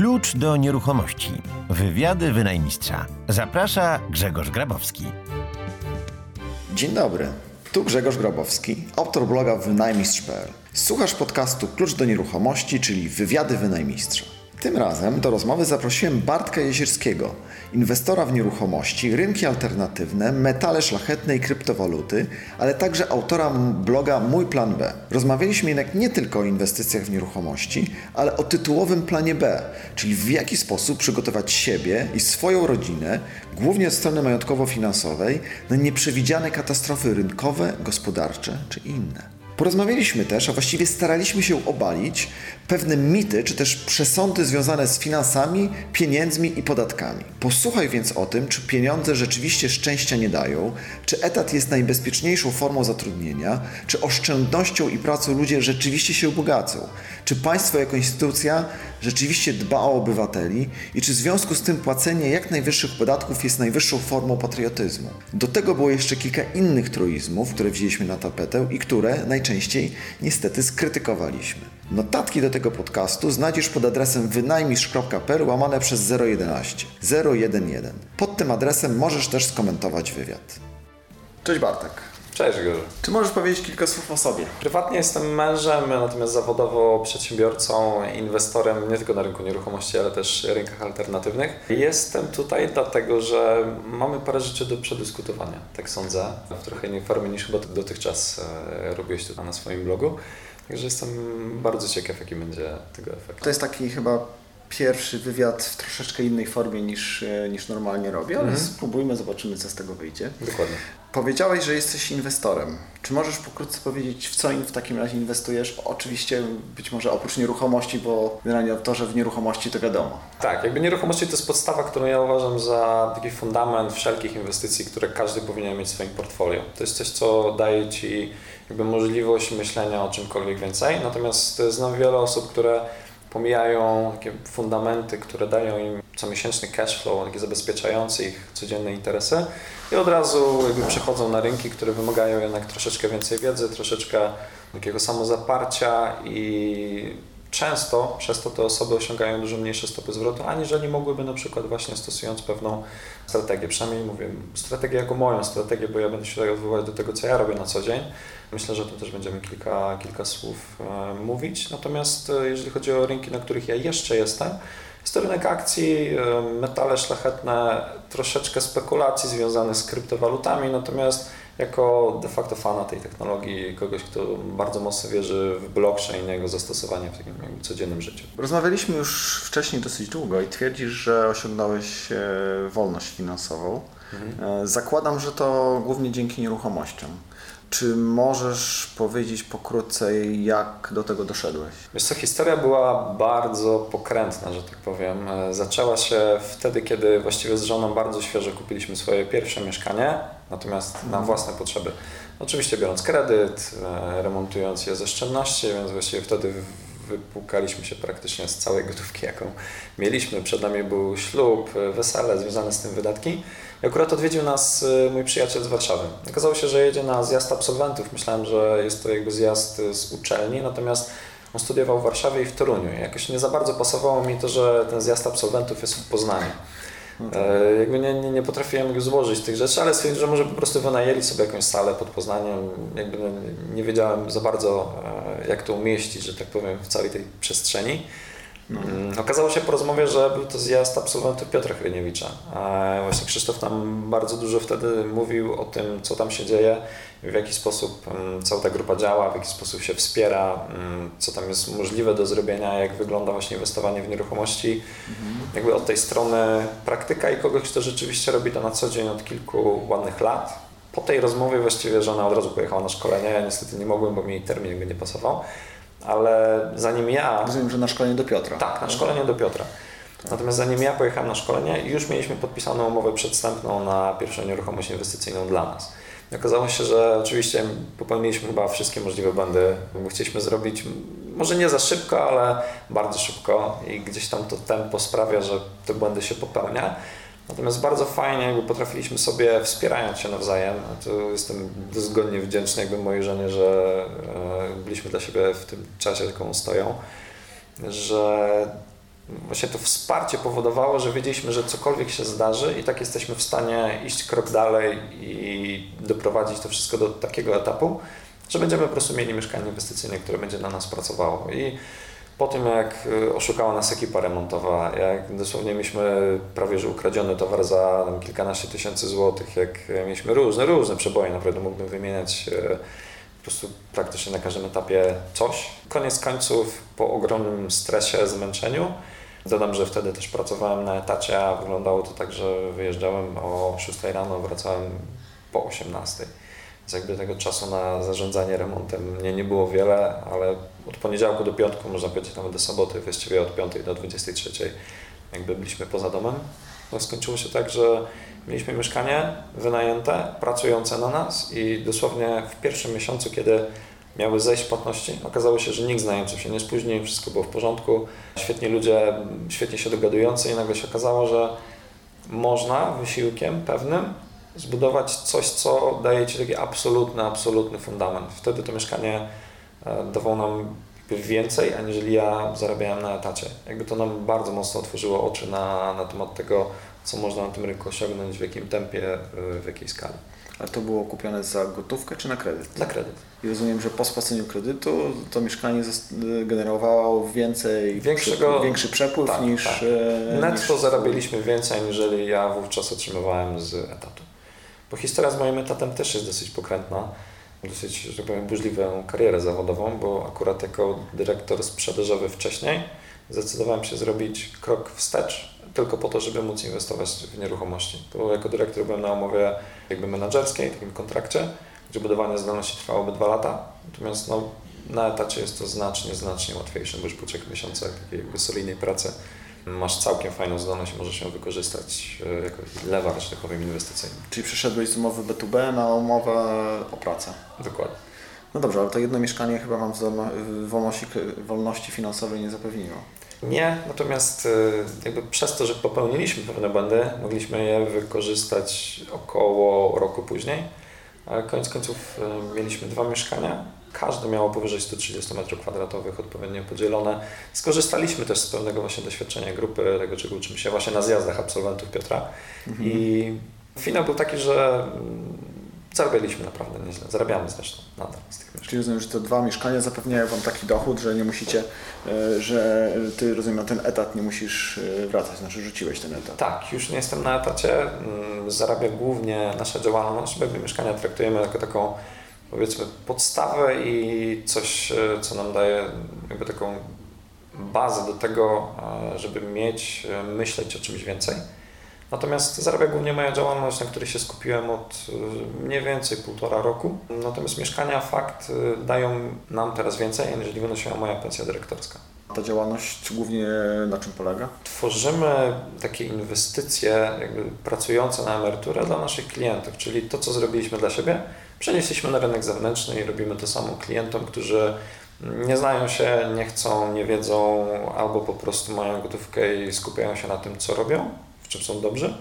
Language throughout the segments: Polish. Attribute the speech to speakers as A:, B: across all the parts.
A: Klucz do nieruchomości. Wywiady wynajmistrza. Zaprasza Grzegorz Grabowski.
B: Dzień dobry. Tu Grzegorz Grabowski, autor bloga wynajmistrz.pl. Słuchasz podcastu Klucz do nieruchomości, czyli wywiady wynajmistrza. Tym razem do rozmowy zaprosiłem Bartka Jezierskiego, inwestora w nieruchomości, rynki alternatywne, metale szlachetne i kryptowaluty, ale także autora bloga Mój Plan B. Rozmawialiśmy jednak nie tylko o inwestycjach w nieruchomości, ale o tytułowym planie B, czyli w jaki sposób przygotować siebie i swoją rodzinę, głównie od strony majątkowo-finansowej, na nieprzewidziane katastrofy rynkowe, gospodarcze czy inne. Porozmawialiśmy też, a właściwie staraliśmy się obalić pewne mity czy też przesądy związane z finansami, pieniędzmi i podatkami. Posłuchaj więc o tym, czy pieniądze rzeczywiście szczęścia nie dają, czy etat jest najbezpieczniejszą formą zatrudnienia, czy oszczędnością i pracą ludzie rzeczywiście się bogacą, czy państwo jako instytucja rzeczywiście dba o obywateli i czy w związku z tym płacenie jak najwyższych podatków jest najwyższą formą patriotyzmu. Do tego było jeszcze kilka innych truizmów, które wzięliśmy na tapetę i które najczęściej niestety skrytykowaliśmy. Notatki do tego podcastu znajdziesz pod adresem wynajmistrz.pl łamane przez 011 011. Pod tym adresem możesz też skomentować wywiad. Cześć Bartek.
C: Cześć Grzegorz.
B: Czy możesz powiedzieć kilka słów o sobie?
C: Prywatnie jestem mężem, natomiast zawodowo przedsiębiorcą, inwestorem nie tylko na rynku nieruchomości, ale też rynkach alternatywnych. Jestem tutaj dlatego, że mamy parę rzeczy do przedyskutowania, tak sądzę, w trochę innej formie niż chyba dotychczas e, robiłeś to na swoim blogu. Także jestem bardzo ciekaw, jaki będzie tego efekt.
B: To jest taki chyba pierwszy wywiad w troszeczkę innej formie niż, e, niż normalnie robię, ale mm. spróbujmy, zobaczymy, co z tego wyjdzie.
C: Dokładnie.
B: Powiedziałeś, że jesteś inwestorem. Czy możesz pokrótce powiedzieć, w co w takim razie inwestujesz? Oczywiście być może oprócz nieruchomości, bo generalnie to, że w nieruchomości to wiadomo.
C: Tak, jakby nieruchomości to jest podstawa, którą ja uważam za taki fundament wszelkich inwestycji, które każdy powinien mieć w swoim portfolio. To jest coś, co daje Ci jakby możliwość myślenia o czymkolwiek więcej. Natomiast znam wiele osób, które pomijają takie fundamenty, które dają im comiesięczny cash flow, takie zabezpieczające ich codzienne interesy i od razu jakby przechodzą na rynki, które wymagają jednak troszeczkę więcej wiedzy, troszeczkę takiego samozaparcia i często przez to te osoby osiągają dużo mniejsze stopy zwrotu, aniżeli mogłyby na przykład właśnie stosując pewną strategię. Przynajmniej mówię, strategię jako moją strategię, bo ja będę się tutaj odwoływać do tego, co ja robię na co dzień. Myślę, że tym też będziemy kilka, kilka słów e, mówić. Natomiast e, jeżeli chodzi o rynki, na których ja jeszcze jestem, jest to rynek akcji, e, metale szlachetne, troszeczkę spekulacji związanych z kryptowalutami, natomiast jako de facto fana tej technologii, kogoś, kto bardzo mocno wierzy w blockchain i jego zastosowanie w takim codziennym życiu.
B: Rozmawialiśmy już wcześniej dosyć długo i twierdzisz, że osiągnąłeś wolność finansową. Mhm. Zakładam, że to głównie dzięki nieruchomościom. Czy możesz powiedzieć pokrótce, jak do tego doszedłeś?
C: Wiesz co, historia była bardzo pokrętna, że tak powiem. E, zaczęła się wtedy, kiedy właściwie z żoną bardzo świeżo kupiliśmy swoje pierwsze mieszkanie, natomiast na mhm. własne potrzeby. Oczywiście biorąc kredyt, e, remontując je ze oszczędności, więc właściwie wtedy wypłukaliśmy się praktycznie z całej gotówki, jaką mieliśmy. Przed nami był ślub, e, wesele, związane z tym wydatki. I akurat odwiedził nas y, mój przyjaciel z Warszawy. Okazało się, że jedzie na zjazd absolwentów. Myślałem, że jest to jakby zjazd y, z uczelni, natomiast on studiował w Warszawie i w Toruniu. I jakoś nie za bardzo pasowało mi to, że ten zjazd absolwentów jest w Poznaniu. No tak. E, jakby nie, nie, nie potrafiłem złożyć tych rzeczy, ale stwierdziłem, że może po prostu wynajęli sobie jakąś salę pod Poznaniem. Jakby nie wiedziałem za bardzo, e, jak to umieścić, że tak powiem, w całej tej przestrzeni. No. Okazało się po rozmowie, że był to zjazd absolwentów Piotra Chryniewicza. Właśnie Krzysztof nam bardzo dużo wtedy mówił o tym, co tam się dzieje, w jaki sposób mm, cała ta grupa działa, w jaki sposób się wspiera, mm, co tam jest możliwe do zrobienia, jak wygląda właśnie inwestowanie w nieruchomości. Mhm. Jakby od tej strony praktyka i kogoś, kto rzeczywiście robi to na co dzień od kilku ładnych lat. Po tej rozmowie właściwie żona od razu pojechała na szkolenie, ja niestety nie mogłem, bo mi termin jakby nie pasował ale zanim ja...
B: Rozumiem, że na szkolenie do Piotra.
C: Tak, na szkolenie do Piotra. Tak. Natomiast zanim ja pojechałem na szkolenie, już mieliśmy podpisaną umowę przedstępną na pierwszą nieruchomość inwestycyjną dla nas. I okazało się, że oczywiście popełniliśmy chyba wszystkie możliwe błędy, bo chcieliśmy zrobić może nie za szybko, ale bardzo szybko i gdzieś tam to tempo sprawia, że te błędy się popełnia. Natomiast bardzo fajnie jakby potrafiliśmy sobie, wspierając się nawzajem, to jestem dozgodnie wdzięczny jakby mojej żonie, że e, byliśmy dla siebie w tym czasie, jaką stoją, że właśnie to wsparcie powodowało, że wiedzieliśmy, że cokolwiek się zdarzy i tak jesteśmy w stanie iść krok dalej i doprowadzić to wszystko do takiego etapu, że będziemy po prostu mieli mieszkanie inwestycyjne, które będzie na nas pracowało. I po tym, jak y, oszukała nas ekipa remontowa, jak dosłownie mieliśmy prawie że ukradziony towar za tam, kilkanaście tysięcy złotych, jak mieliśmy różne, różne przeboje, naprawdę mógłbym wymieniać y, po prostu praktycznie na każdym etapie coś. Koniec końców, po ogromnym stresie, zmęczeniu, dodam, że wtedy też pracowałem na etacie, a wyglądało to tak, że wyjeżdżałem o 6 rano, wracałem po 18. Więc jakby tego czasu na zarządzanie remontem nie, nie było wiele, ale od poniedziałku do piątku, można powiedzieć nawet do soboty, właściwie od 5 do 23 jakby byliśmy poza domem. No skończyło się tak, że mieliśmy mieszkanie wynajęte, pracujące na nas i dosłownie w pierwszym miesiącu, kiedy miały zejść płatności, okazało się, że nikt z najemców się nie spóźnił, wszystko było w porządku, świetni ludzie, świetnie się dogadujący i nagle się okazało, że można wysiłkiem pewnym zbudować coś, co daje Ci taki absolutny, absolutny fundament. Wtedy to mieszkanie e, dawało nam więcej, aniżeli ja zarabiałem na etacie. Jakby to nam bardzo mocno otworzyło oczy na, na temat tego, co można na tym rynku osiągnąć, w jakim tempie, e, w jakiej skali.
B: Ale to było kupione za gotówkę czy na kredyt?
C: Na kredyt.
B: I rozumiem, że po spłaceniu kredytu to mieszkanie generowało więcej,
C: Większego,
B: większy przepływ
C: tak,
B: niż...
C: Tak.
B: e,
C: Netto
B: niż...
C: zarabialiśmy więcej, aniżeli ja wówczas otrzymywałem z etatu. Bo historia z moim etatem też jest dosyć pokrętna. Dosyć, że powiem, burzliwą karierę zawodową, bo akurat jako dyrektor sprzedażowy wcześniej zdecydowałem się zrobić krok wstecz, tylko po to, żeby móc inwestować w nieruchomości. Bo jako dyrektor byłem na umowie jakby menedżerskiej, takim kontrakcie, gdzie budowanie zdolności trwałoby dwa lata. Natomiast no, na etacie jest to znacznie, znacznie łatwiejsze, bo już po trzech miesiącach takiej solidnej pracy masz całkiem fajną zdolność i możesz ją wykorzystać e, jako lewarz, że tak powiem, inwestycyjny.
B: Czyli przeszedłeś z umowy B2B na umowę o pracę.
C: Dokładnie.
B: No dobrze, ale to jedno mieszkanie chyba Wam wolności, wolności finansowej nie zapewniło.
C: Nie, natomiast e, jakby przez to, że popełniliśmy pewne błędy, mogliśmy je wykorzystać około roku później. Koniec końców e, mieliśmy dwa mieszkania, każde miało powyżej 130 m2 odpowiednio podzielone. Skorzystaliśmy też z pewnego właśnie doświadczenia grupy, tego czego uczymy się właśnie na zjazdach absolwentów Piotra. Mhm. I finał był taki, że zarabialiśmy naprawdę nieźle. Zarabiamy zresztą nadal z tych mieszkań.
B: Czyli rozumiem, że te dwa mieszkania zapewniają Wam taki dochód, że nie musicie, e, że Ty rozumiem na ten etat nie musisz e, wracać, znaczy rzuciłeś ten etat.
C: Tak, już nie jestem na etacie. Mm, zarabia głównie nasza działalność, jakby mieszkania traktujemy jako taką powiedzmy podstawę i coś, e, co nam daje jakby taką bazę do tego, żeby mieć, myśleć o czymś więcej. Natomiast zarabia głównie moja działalność, na której się skupiłem od mniej więcej półtora roku. Natomiast mieszkania fakt dają nam teraz więcej, aniżeli wynosiła moja pensja dyrektorska.
B: Ta działalność głównie na czym polega?
C: Tworzymy takie inwestycje pracujące na emeryturę dla naszych klientów, czyli to, co zrobiliśmy dla siebie, przenieśliśmy na rynek zewnętrzny i robimy to samo klientom, którzy nie znają się, nie chcą, nie wiedzą, albo po prostu mają gotówkę i skupiają się na tym, co robią, czym są dobrzy.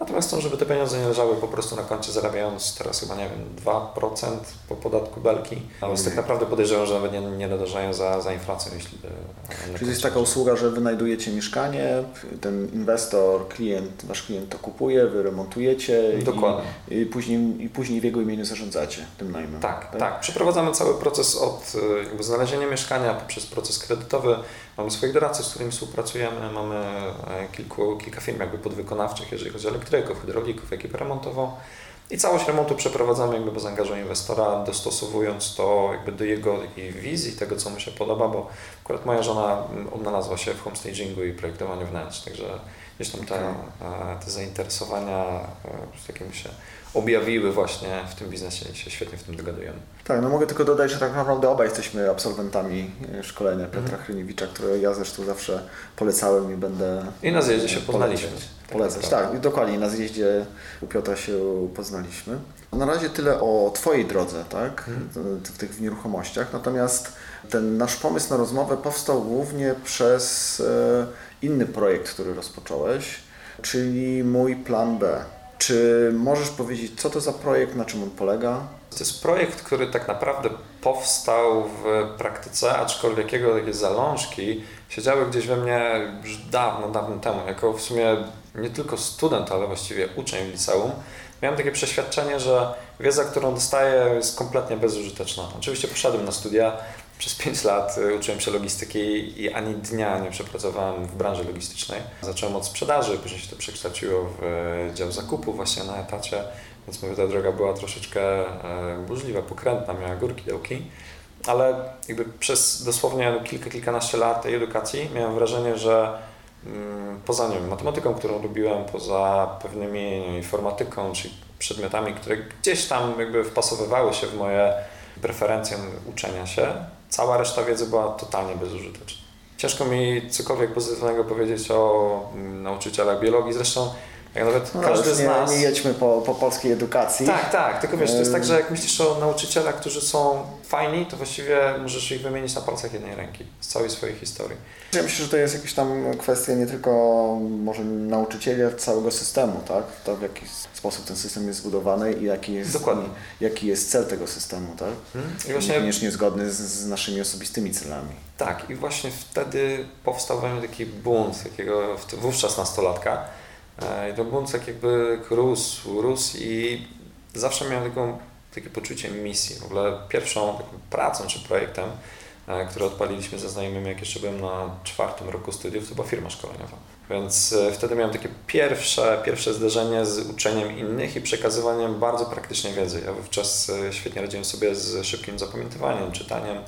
C: Natomiast chcą, żeby te pieniądze nie leżały po prostu na koncie, zarabiając teraz chyba, nie wiem, 2% po podatku belki. Ale mm. tak naprawdę podejrzewam, że nawet nie, nie dodarzają za, za inflację, jeśli...
B: E, Czyli jest taka usługa, że wynajdujecie mieszkanie, ten inwestor, klient, wasz klient to kupuje, wy remontujecie
C: Dokładnie.
B: I, i, później, i później w jego imieniu zarządzacie tym najmem.
C: Tak, tak, tak. Przeprowadzamy cały proces od e, jakby znalezienia mieszkania poprzez proces kredytowy. Mamy swoich doradców, z którymi współpracujemy, mamy e, kilku, kilka firm jakby podwykonawczych, jeżeli chodzi o elektryków, hydraulików, ekipę remontową. I całość remontu przeprowadzamy jakby bez angażu inwestora, dostosowując to jakby do jego wizji, tego co mu się podoba, bo akurat moja żona mm, odnalazła się w homestagingu i projektowaniu wnętrz, także gdzieś tam te, e, te zainteresowania z takim się objawiły właśnie w tym biznesie i się świetnie w tym dogadujemy.
B: Tak, no mogę tylko dodać, że tak naprawdę obaj jesteśmy absolwentami e, szkolenia Piotra mhm. Chryniewicza, które ja zresztą zawsze polecałem i będę...
C: I na zjeździe się poznaliśmy.
B: Polecać, tak, tak, dokładnie, na zjeździe u Piotra się poznaliśmy. Na razie tyle o Twojej drodze, tak, mhm. w tych nieruchomościach, natomiast ten nasz pomysł na rozmowę powstał głównie przez e, inny projekt, który rozpocząłeś, czyli mój plan B. Czy możesz powiedzieć, co to za projekt, na czym on polega?
C: To jest projekt, który tak naprawdę powstał w praktyce, aczkolwiek jego takie zalążki siedziały gdzieś we mnie już dawno, dawno temu, jako w sumie nie tylko student, ale właściwie uczeń w liceum. Miałem takie przeświadczenie, że wiedza, którą dostaję jest kompletnie bezużyteczna. Oczywiście poszedłem na studia, przez 5 lat y, uczyłem się logistyki i ani dnia nie przepracowałem w branży logistycznej. Zacząłem od sprzedaży, później się to przekształciło w e, dział zakupu właśnie na etacie, więc mówię, ta droga była troszeczkę e, burzliwa, pokrętna, miała górki, dołki. Ale jakby przez dosłownie kilka, kilkanaście lat tej edukacji miałem wrażenie, że mm, poza nią matematyką, którą lubiłem, poza pewnymi informatyką, czyli przedmiotami, które gdzieś tam jakby wpasowywały się w moje preferencje uczenia się, cała reszta wiedzy była totalnie bezużyteczna. Ciężko mi cokolwiek pozytywnego powiedzieć o mm, nauczycielach biologii, zresztą jak nawet
B: No,
C: każdy z nas...
B: nie jedźmy po, po polskiej edukacji.
C: Tak, tak, tylko wiesz, to jest tak, że jak myślisz o nauczycielach, którzy są fajni, to właściwie możesz ich wymienić na palcach jednej ręki z całej swojej historii.
B: Ja myślę, że to jest jakaś tam kwestia nie tylko może nauczycieli, ale całego systemu, tak? To w jaki sposób ten system jest zbudowany i jaki jest,
C: Dokładnie.
B: jaki jest cel tego systemu, tak?
C: I właśnie
B: Niekoniecznie zgodny z, z naszymi osobistymi celami.
C: Tak, i właśnie wtedy powstał we mnie taki bunt, takiego wówczas nastolatka. E, I ten bunt tak jakby rósł, rósł i zawsze miałem taką, takie poczucie misji. W ogóle pierwszą pracą czy projektem, e, który odpaliliśmy ze znajomymi, jak jeszcze byłem na czwartym roku studiów, to była firma szkoleniowa. Więc e, wtedy miałem takie pierwsze, pierwsze zderzenie z uczeniem innych i przekazywaniem bardzo praktycznej wiedzy. Ja wówczas świetnie radziłem sobie z szybkim zapamiętywaniem, czytaniem,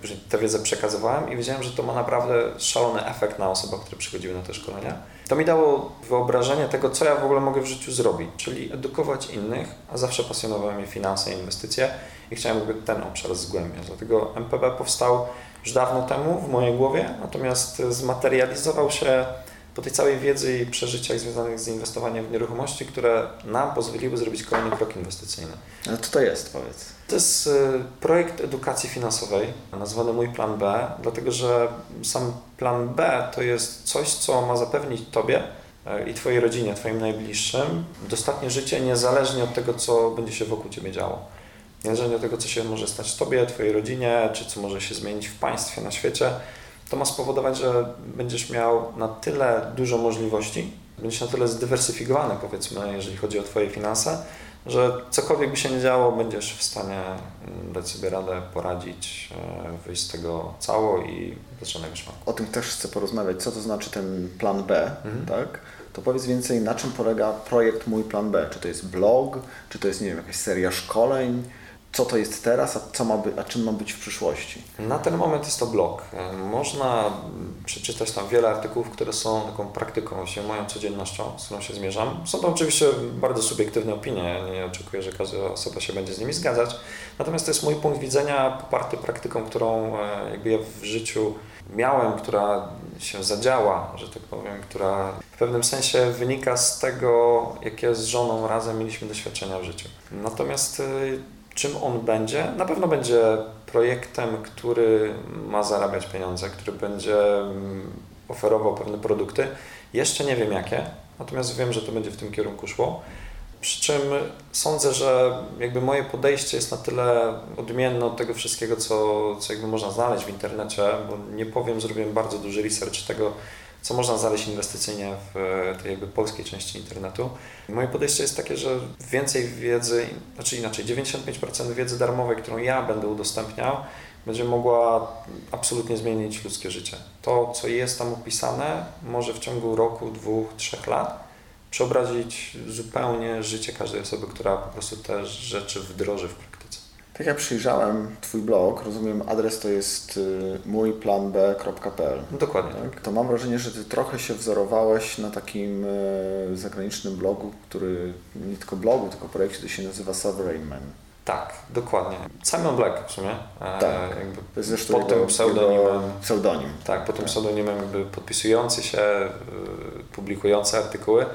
C: Później tę wiedzę przekazywałem i wiedziałem, że to ma naprawdę szalony efekt na osobach, które przychodziły na te szkolenia. To mi dało wyobrażenie tego, co ja w ogóle mogę w życiu zrobić, czyli edukować innych, a zawsze pasjonowały mnie finanse i inwestycje i chciałem jakby ten obszar zgłębiać. Dlatego MPB powstał już dawno temu w mojej głowie, natomiast zmaterializował się po tej całej wiedzy i przeżyciach związanych z inwestowaniem w nieruchomości, które nam pozwoliły zrobić kolejny krok inwestycyjny.
B: Ale co to jest, powiedz?
C: To jest y, projekt edukacji finansowej, nazwany Mój Plan B, dlatego że sam Plan B to jest coś, co ma zapewnić Tobie y, i Twojej rodzinie, Twoim najbliższym dostatnie życie, niezależnie od tego, co będzie się wokół Ciebie działo. Niezależnie od tego, co się może stać Tobie, Twojej rodzinie, czy co może się zmienić w państwie, na świecie, to ma spowodować, że będziesz miał na tyle dużo możliwości, będziesz na tyle zdywersyfikowany, powiedzmy, jeżeli chodzi o Twoje finanse, że cokolwiek by się nie działo, będziesz w stanie mm, dać sobie radę, poradzić, e, wyjść z tego cało i bez żadnego szwanku.
B: O tym też chcę porozmawiać. Co to znaczy ten plan B,
C: Mhm.
B: tak? To powiedz więcej, na czym polega projekt Mój Plan B? Czy to jest blog, czy to jest, nie wiem, jakaś seria szkoleń? Co to jest teraz, a, co ma by, a czym ma być w przyszłości?
C: Na ten moment jest to blog. E, Można mm, przeczytać tam wiele artykułów, które są taką praktyką, właśnie moją codziennością, z którą się zmierzam. Są to oczywiście bardzo subiektywne opinie, nie oczekuję, że każda osoba się będzie z nimi zgadzać. Natomiast to jest mój punkt widzenia poparty praktyką, którą e, jakby ja w życiu miałem, która się zadziała, że tak powiem, która w pewnym sensie wynika z tego, jakie z żoną razem mieliśmy doświadczenia w życiu. Natomiast y, czym on będzie? Na pewno będzie projektem, który ma zarabiać pieniądze, który będzie mm, oferował pewne produkty. Jeszcze nie wiem jakie, natomiast wiem, że to będzie w tym kierunku szło. Przy czym sądzę, że jakby moje podejście jest na tyle odmienne od tego wszystkiego, co, co jakby można znaleźć w internecie, bo nie powiem, zrobiłem bardzo duży research tego, co można znaleźć inwestycyjnie w e, tej jakby polskiej części internetu. Moje podejście jest takie, że więcej wiedzy, znaczy inaczej, 95% wiedzy darmowej, którą ja będę udostępniał, będzie mogła absolutnie zmienić ludzkie życie. To, co jest tam opisane, może w ciągu roku, dwóch, trzech lat przeobrazić zupełnie życie każdej osoby, która po prostu te rzeczy wdroży w praktyce.
B: Tak jak przyjrzałem Twój blog, rozumiem, adres to jest y, mójplanb.pl.
C: No, dokładnie.
B: Tak? To mam wrażenie, że Ty trochę się wzorowałeś na takim y, zagranicznym blogu, który nie tylko blogu, tylko projekcie, który się nazywa Sovereign Man.
C: Tak, dokładnie. Simon Black w sumie. e,
B: Tak.
C: Jakby
B: To jest zresztą
C: pod tym pseudonimem.
B: pseudonim.
C: Tak, pod tym
B: Tak.
C: pseudonimem jakby podpisujący się, y, publikujący artykuły.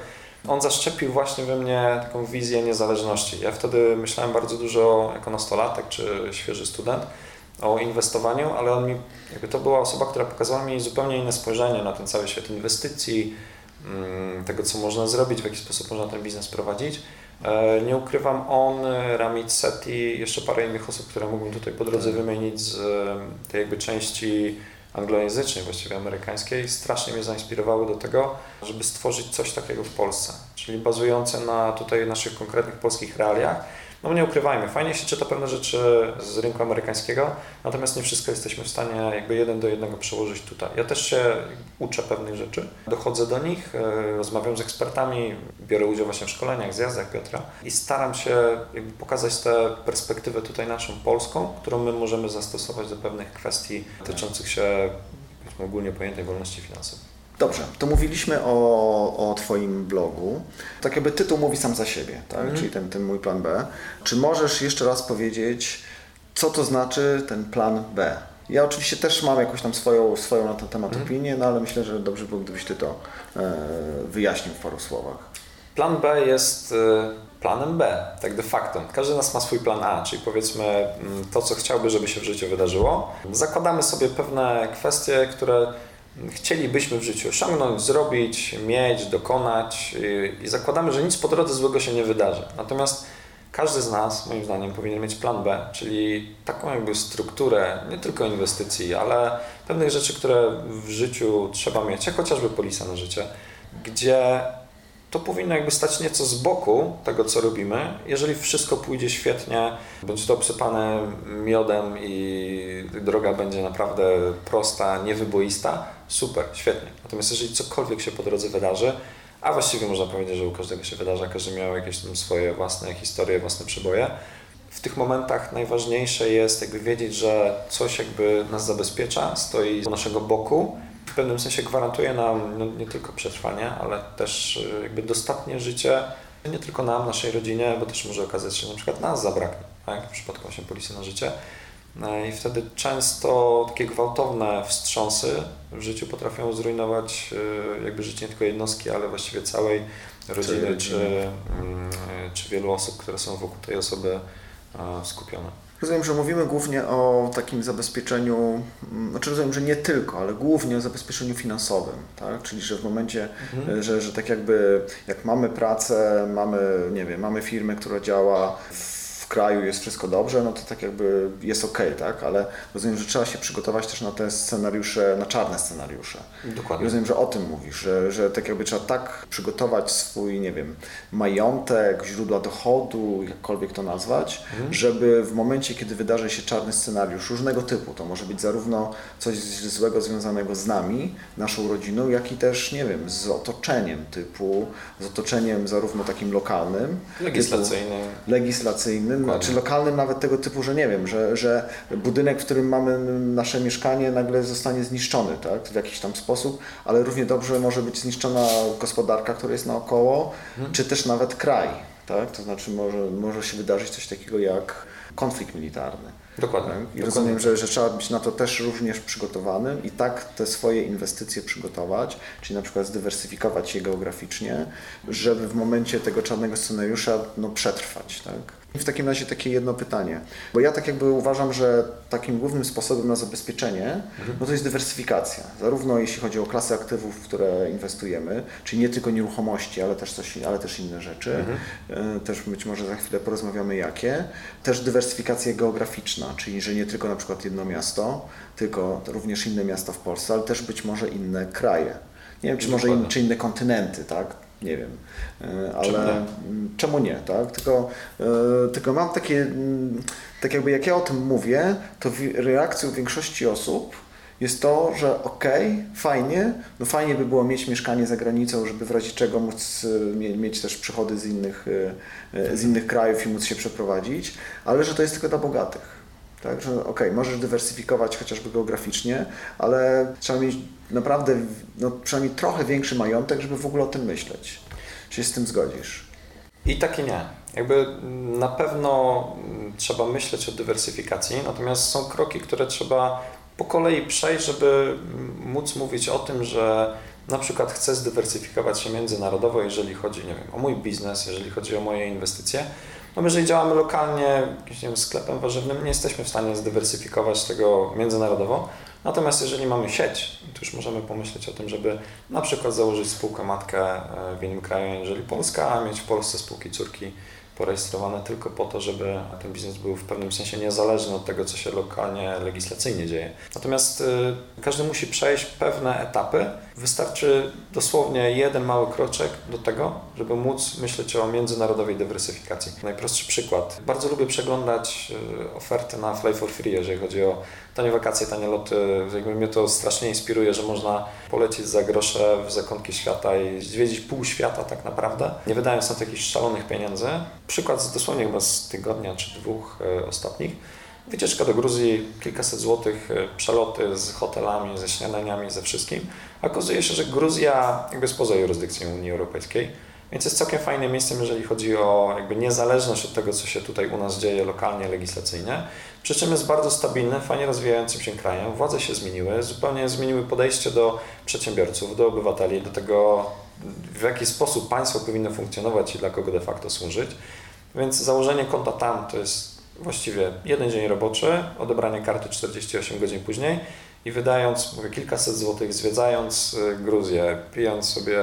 C: On zaszczepił właśnie we mnie taką wizję niezależności. Ja wtedy myślałem bardzo dużo jako nastolatek czy świeży student o inwestowaniu, ale on mi, jakby to była osoba, która pokazała mi zupełnie inne spojrzenie na ten cały świat inwestycji, mm, tego co można zrobić, w jaki sposób można ten biznes prowadzić. E, Nie ukrywam, on, Ramit Sethi, jeszcze parę innych osób, które mógłbym tutaj po drodze wymienić z tej jakby części anglojęzycznej, właściwie amerykańskiej, strasznie mnie zainspirowały do tego, żeby stworzyć coś takiego w Polsce, czyli bazujące na tutaj naszych konkretnych polskich realiach, no nie ukrywajmy, fajnie się czyta pewne rzeczy z rynku amerykańskiego, natomiast nie wszystko jesteśmy w stanie jakby jeden do jednego przełożyć tutaj. Ja też się uczę pewnych rzeczy, dochodzę do nich, e, rozmawiam z ekspertami, biorę udział właśnie w szkoleniach, zjazdach Piotra i staram się jakby pokazać tę perspektywę tutaj naszą polską, którą my możemy zastosować do pewnych kwestii dotyczących się ogólnie pojętej wolności finansowej.
B: Dobrze, to mówiliśmy o, o Twoim blogu. Tak jakby tytuł mówi sam za siebie, tak? Mhm. czyli ten, ten mój plan B. Czy możesz jeszcze raz powiedzieć, co to znaczy ten plan B? Ja oczywiście też mam jakąś tam swoją, swoją na ten temat mhm. opinię, no ale myślę, że dobrze było, gdybyś Ty to e, wyjaśnił w paru słowach.
C: Plan B jest e, planem B, tak de facto. Każdy z nas ma swój plan A, czyli powiedzmy mm, to, co chciałby, żeby się w życiu wydarzyło. Zakładamy sobie pewne kwestie, które chcielibyśmy w życiu osiągnąć, zrobić, mieć, dokonać i zakładamy, że nic po drodze złego się nie wydarzy. Natomiast każdy z nas, moim zdaniem, powinien mieć plan B, czyli taką jakby strukturę nie tylko inwestycji, ale pewnych rzeczy, które w życiu trzeba mieć, jak chociażby polisa na życie, gdzie to powinno jakby stać nieco z boku tego, co robimy. Jeżeli wszystko pójdzie świetnie, będzie to obsypane miodem i droga będzie naprawdę prosta, niewyboista, super, świetnie. Natomiast jeżeli cokolwiek się po drodze wydarzy, a właściwie można powiedzieć, że u każdego się wydarza, każdy miał jakieś tam swoje własne historie, własne przeboje, w tych momentach najważniejsze jest jakby wiedzieć, że coś jakby nas zabezpiecza, stoi z naszego boku w pewnym sensie gwarantuje nam no, nie tylko przetrwanie, ale też y, jakby dostatnie życie nie tylko nam, naszej rodzinie, bo też może okazać się, że na przykład nas zabraknie, tak? w przypadku właśnie polisy na życie. No I wtedy często takie gwałtowne wstrząsy w życiu potrafią zrujnować y, jakby życie nie tylko jednostki, ale właściwie całej rodziny, czy, mm, czy wielu osób, które są wokół tej osoby skupione.
B: Rozumiem, że mówimy głównie o takim zabezpieczeniu, mm, znaczy rozumiem, że nie tylko, ale głównie o zabezpieczeniu finansowym, tak? Czyli, że w momencie, mhm. że, że tak jakby jak mamy pracę, mamy, nie wiem, mamy firmę, która działa w w kraju jest wszystko dobrze, no to tak jakby jest ok, tak? Ale rozumiem, że trzeba się przygotować też na te scenariusze, na czarne scenariusze.
C: Dokładnie.
B: rozumiem, że o tym mówisz, że, że tak jakby trzeba tak przygotować swój, nie wiem, majątek, źródła dochodu, jakkolwiek to nazwać, mhm. żeby w momencie, kiedy wydarzy się czarny scenariusz różnego typu, to może być zarówno coś złego związanego z nami, naszą rodziną, jak i też, nie wiem, z otoczeniem typu, z otoczeniem zarówno takim lokalnym,
C: legislacyjnym,
B: typu, legislacyjnym lokalnym, czy lokalnym nawet tego typu, że nie wiem, że, że budynek, w którym mamy nasze mieszkanie nagle zostanie zniszczony tak, w jakiś tam sposób, ale równie dobrze może być zniszczona gospodarka, która jest naokoło, hmm. czy też nawet kraj. Tak? To znaczy może, może się wydarzyć coś takiego jak konflikt militarny.
C: Dokładnie. Tak? I
B: Dokładnie. rozumiem, że, że trzeba być na to też również przygotowanym i tak te swoje inwestycje przygotować, czyli na przykład zdywersyfikować je geograficznie, żeby w momencie tego czarnego scenariusza no, przetrwać. Tak? W takim razie takie jedno pytanie, bo ja tak jakby uważam, że takim głównym sposobem na zabezpieczenie no to jest dywersyfikacja. Zarówno jeśli chodzi o klasy aktywów, w które inwestujemy, czyli nie tylko nieruchomości, ale też, coś, ale też inne rzeczy. Mhm. Też być może za chwilę porozmawiamy jakie. Też dywersyfikacja geograficzna, czyli że nie tylko na przykład jedno miasto, tylko również inne miasta w Polsce, ale też być może inne kraje. Nie wiem, czy może in, czy inne kontynenty, tak? Nie wiem, e, ale czemu nie, czemu nie tak? Tylko, e, tylko mam takie, mm, tak jakby jak ja o tym mówię, to reakcją większości osób jest to, że okej, okay, fajnie, no fajnie by było mieć mieszkanie za granicą, żeby w razie czego móc e, mieć też przychody z innych, z innych krajów i móc się przeprowadzić, ale że to jest tylko dla bogatych. Tak, że okej, okay, możesz dywersyfikować chociażby geograficznie, ale trzeba mieć naprawdę no, przynajmniej trochę większy majątek, żeby w ogóle o tym myśleć. Czy się z tym zgodzisz?
C: I tak i nie. Jakby na pewno trzeba myśleć o dywersyfikacji, natomiast są kroki, które trzeba po kolei przejść, żeby móc mówić o tym, że na przykład chcę zdywersyfikować się międzynarodowo, jeżeli chodzi nie wiem, o mój biznes, jeżeli chodzi o moje inwestycje, no jeżeli działamy lokalnie, jakimś nie wiem, sklepem warzywnym, nie jesteśmy w stanie zdywersyfikować tego międzynarodowo. Natomiast jeżeli mamy sieć, to już możemy pomyśleć o tym, żeby na przykład założyć spółkę matkę e, w innym kraju, jeżeli Polska, a mieć w Polsce spółki córki porejestrowane tylko po to, żeby ten biznes był w pewnym sensie niezależny od tego, co się lokalnie legislacyjnie dzieje. Natomiast y, każdy musi przejść pewne etapy. Wystarczy dosłownie jeden mały kroczek do tego, żeby móc myśleć o międzynarodowej dywersyfikacji. Najprostszy przykład. Bardzo lubię przeglądać y, oferty na Fly for Free, jeżeli chodzi o tanie wakacje, tanie loty. Jakby mnie to strasznie inspiruje, że można polecieć za grosze w zakątki świata i zwiedzić pół świata tak naprawdę, nie wydając na to jakichś szalonych pieniędzy. Przykład z dosłownie chyba z tygodnia czy dwóch e, ostatnich. Wycieczka do Gruzji, kilkaset złotych, e, przeloty z hotelami, ze śniadaniami, ze wszystkim. A okazuje się, że Gruzja jakby jest poza jurysdykcją Unii Europejskiej, więc jest całkiem fajnym miejscem, jeżeli chodzi o jakby niezależność od tego, co się tutaj u nas dzieje lokalnie, legislacyjnie. Przy czym jest bardzo stabilny, fajnie rozwijającym się krajem. Władze się zmieniły, zupełnie zmieniły podejście do przedsiębiorców, do obywateli, do tego, w jaki sposób państwo powinno funkcjonować i dla kogo de facto służyć. Więc założenie konta tam to jest właściwie jeden dzień roboczy, odebranie karty 48 godzin później i wydając, mówię, kilkaset złotych, zwiedzając y, Gruzję, pijąc sobie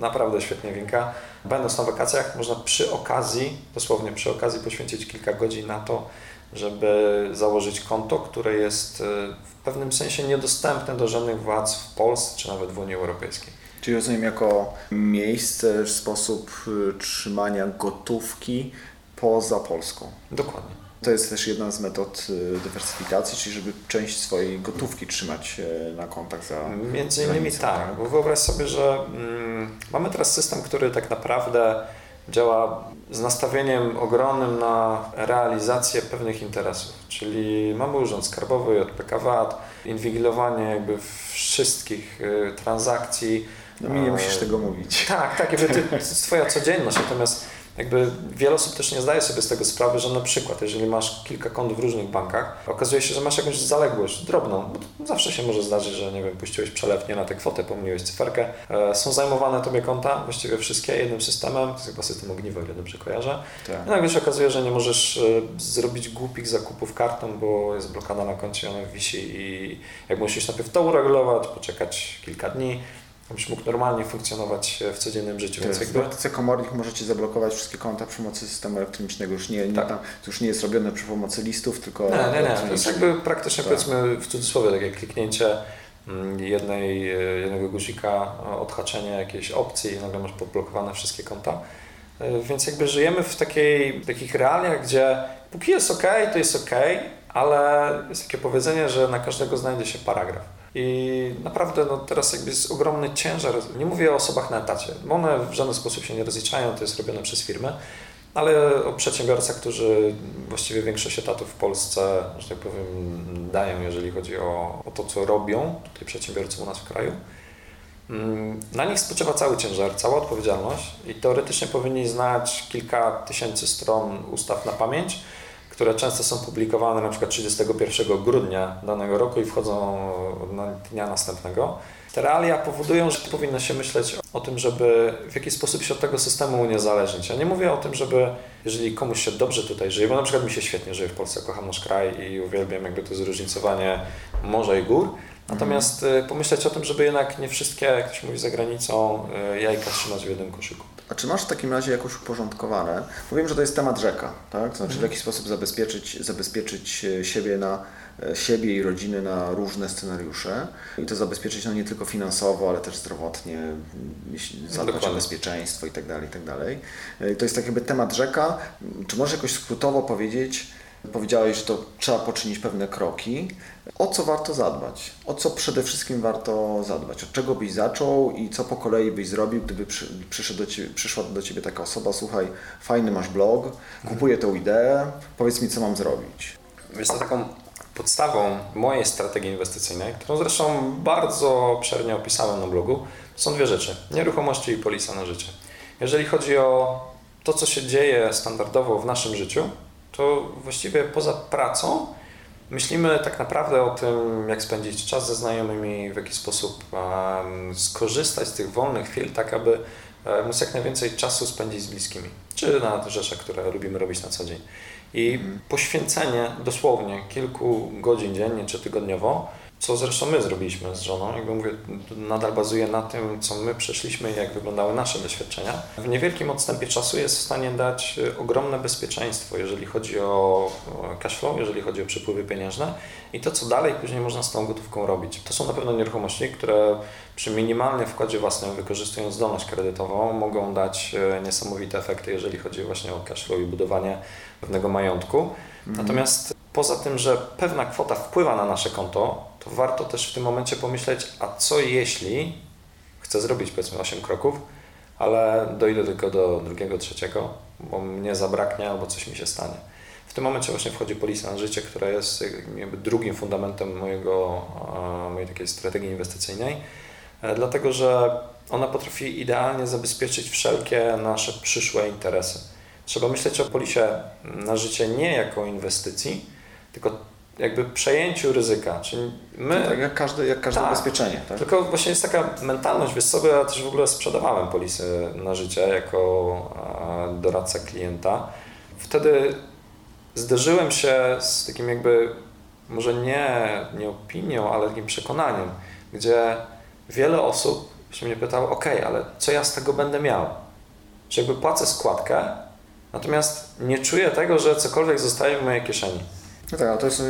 C: naprawdę świetnie winka, będąc na wakacjach, można przy okazji, dosłownie przy okazji poświęcić kilka godzin na to, żeby założyć konto, które jest y, w pewnym sensie niedostępne do żadnych władz w Polsce czy nawet w Unii Europejskiej.
B: Czyli rozumiem jako miejsce, sposób y, trzymania gotówki poza Polską.
C: Dokładnie.
B: To jest też jedna z metod y, dywersyfikacji, czyli żeby część swojej gotówki trzymać y, na kontach za
C: Między innymi
B: granicą,
C: tak, bo wyobraź sobie, że mm, mamy teraz system, który tak naprawdę działa z nastawieniem ogromnym na realizację pewnych interesów, czyli mamy Urząd Skarbowy, JPK VAT, inwigilowanie jakby wszystkich y, transakcji.
B: No mi nie
C: E,
B: musisz tego mówić.
C: Tak, tak, jakby ty, to jest Twoja codzienność, natomiast jakby wiele osób też nie zdaje sobie z tego sprawy, że na przykład jeżeli masz kilka kont w różnych bankach, okazuje się, że masz jakąś zaległość drobną, bo zawsze się może zdarzyć, że nie wiem, puściłeś przelew nie na tę kwotę, pomyliłeś cyferkę, e, są zajmowane Tobie konta, właściwie wszystkie jednym systemem, to jest chyba system ogniwo, ile dobrze kojarzę,
B: Tak.
C: i nagle się okazuje, że nie możesz e, zrobić głupich zakupów kartą, bo jest blokada na koncie, ona wisi i jak musisz najpierw to uregulować, poczekać kilka dni, abyś mógł normalnie funkcjonować e, w codziennym życiu. Więc
B: w
C: jakby
B: praktyce komornik możecie zablokować wszystkie konta przy pomocy systemu elektronicznego. Już nie, nie
C: Tak.
B: tam, to już nie jest robione przy pomocy listów, tylko
C: Nie, nie, nie. To jest jakby praktycznie
B: Tak.
C: powiedzmy w cudzysłowie takie kliknięcie mm, jednej, e, jednego guzika, odhaczenie jakiejś opcji i nagle masz podblokowane wszystkie konta. E, Więc jakby żyjemy w takiej, takich realiach, gdzie póki jest ok, to jest ok, ale jest takie powiedzenie, że na każdego znajdzie się paragraf. I naprawdę no, teraz jakby jest ogromny ciężar. Nie mówię o osobach na etacie, bo one w żaden sposób się nie rozliczają, to jest robione przez firmy, ale o przedsiębiorcach, którzy właściwie większość etatów w Polsce, że tak powiem, dają, jeżeli chodzi o, o to, co robią tutaj przedsiębiorcy u nas w kraju. Mm, Na nich spoczywa cały ciężar, cała odpowiedzialność i teoretycznie powinni znać kilka tysięcy stron ustaw na pamięć, które często są publikowane na przykład 31 grudnia danego roku i wchodzą na dnia następnego. Te realia powodują, że powinno się myśleć o tym, żeby w jakiś sposób się od tego systemu uniezależnić. Ja nie mówię o tym, żeby jeżeli komuś się dobrze tutaj żyje, bo na przykład mi się świetnie żyje w Polsce, kocham nasz kraj i uwielbiam jakby to zróżnicowanie morza i gór, natomiast y, pomyśleć o tym, żeby jednak nie wszystkie, jak to się mówi za granicą, y, jajka trzymać w jednym koszyku.
B: A czy masz w takim razie jakoś uporządkowane? Bo wiem, że to jest temat rzeka, tak? To znaczy
C: Mhm.
B: w jaki sposób zabezpieczyć, zabezpieczyć e, siebie, na, siebie i rodziny na różne scenariusze i to zabezpieczyć no, nie tylko finansowo, ale też zdrowotnie, m, jeśli zadbać o
C: Dokładnie.
B: bezpieczeństwo i tak dalej, i tak dalej. E, To jest tak jakby temat rzeka. Czy możesz jakoś skrótowo powiedzieć, powiedziałeś, że to trzeba poczynić pewne kroki. O co warto zadbać? O co przede wszystkim warto zadbać? Od czego byś zaczął i co po kolei byś zrobił, gdyby przy, do ciebie, przyszła do Ciebie taka osoba, słuchaj, fajny masz blog, kupuję tą ideę, powiedz mi, co mam zrobić.
C: Wiesz, to taką podstawą mojej strategii inwestycyjnej, którą zresztą bardzo obszernie opisałem na blogu, są dwie rzeczy. Nieruchomości i polisa na życie. Jeżeli chodzi o to, co się dzieje standardowo w naszym życiu, to właściwie poza pracą myślimy tak naprawdę o tym, jak spędzić czas ze znajomymi, w jaki sposób skorzystać z tych wolnych chwil, tak aby móc jak najwięcej czasu spędzić z bliskimi, czy na rzeczy, które lubimy robić na co dzień. I poświęcenie dosłownie kilku godzin dziennie czy tygodniowo co zresztą my zrobiliśmy z żoną, jakby mówię, nadal bazuje na tym, co my przeszliśmy i jak wyglądały nasze doświadczenia. W niewielkim odstępie czasu jest w stanie dać y, ogromne bezpieczeństwo, jeżeli chodzi o cash flow, jeżeli chodzi o przepływy pieniężne i to, co dalej później można z tą gotówką robić. To są na pewno nieruchomości, które przy minimalnym wkładzie własnym, wykorzystując zdolność kredytową, mogą dać y, niesamowite efekty, jeżeli chodzi właśnie o cash flow i budowanie pewnego majątku. Natomiast poza tym, że pewna kwota wpływa na nasze konto, to warto też w tym momencie pomyśleć, a co jeśli chcę zrobić powiedzmy 8 kroków, ale dojdę tylko do drugiego, trzeciego, bo mnie zabraknie albo coś mi się stanie. W tym momencie właśnie wchodzi polisa na życie, która jest drugim fundamentem mojego, mojej takiej strategii inwestycyjnej, e, dlatego że ona potrafi idealnie zabezpieczyć wszelkie nasze przyszłe interesy. Trzeba myśleć o polisie na życie nie jako inwestycji, tylko jakby przejęciu ryzyka. Czyli my,
B: No tak, jak każde, jak każde
C: Tak.
B: ubezpieczenie. Tak?
C: tylko właśnie jest taka mentalność, wiesz sobie, ja też w ogóle sprzedawałem polisy na życie jako doradca klienta. Wtedy zderzyłem się z takim jakby, może nie, nie opinią, ale takim przekonaniem, gdzie wiele osób się mnie pytało, ok, ale co ja z tego będę miał? Że jakby płacę składkę, natomiast nie czuję tego, że cokolwiek zostaje w mojej kieszeni.
B: No tak, ale to jest,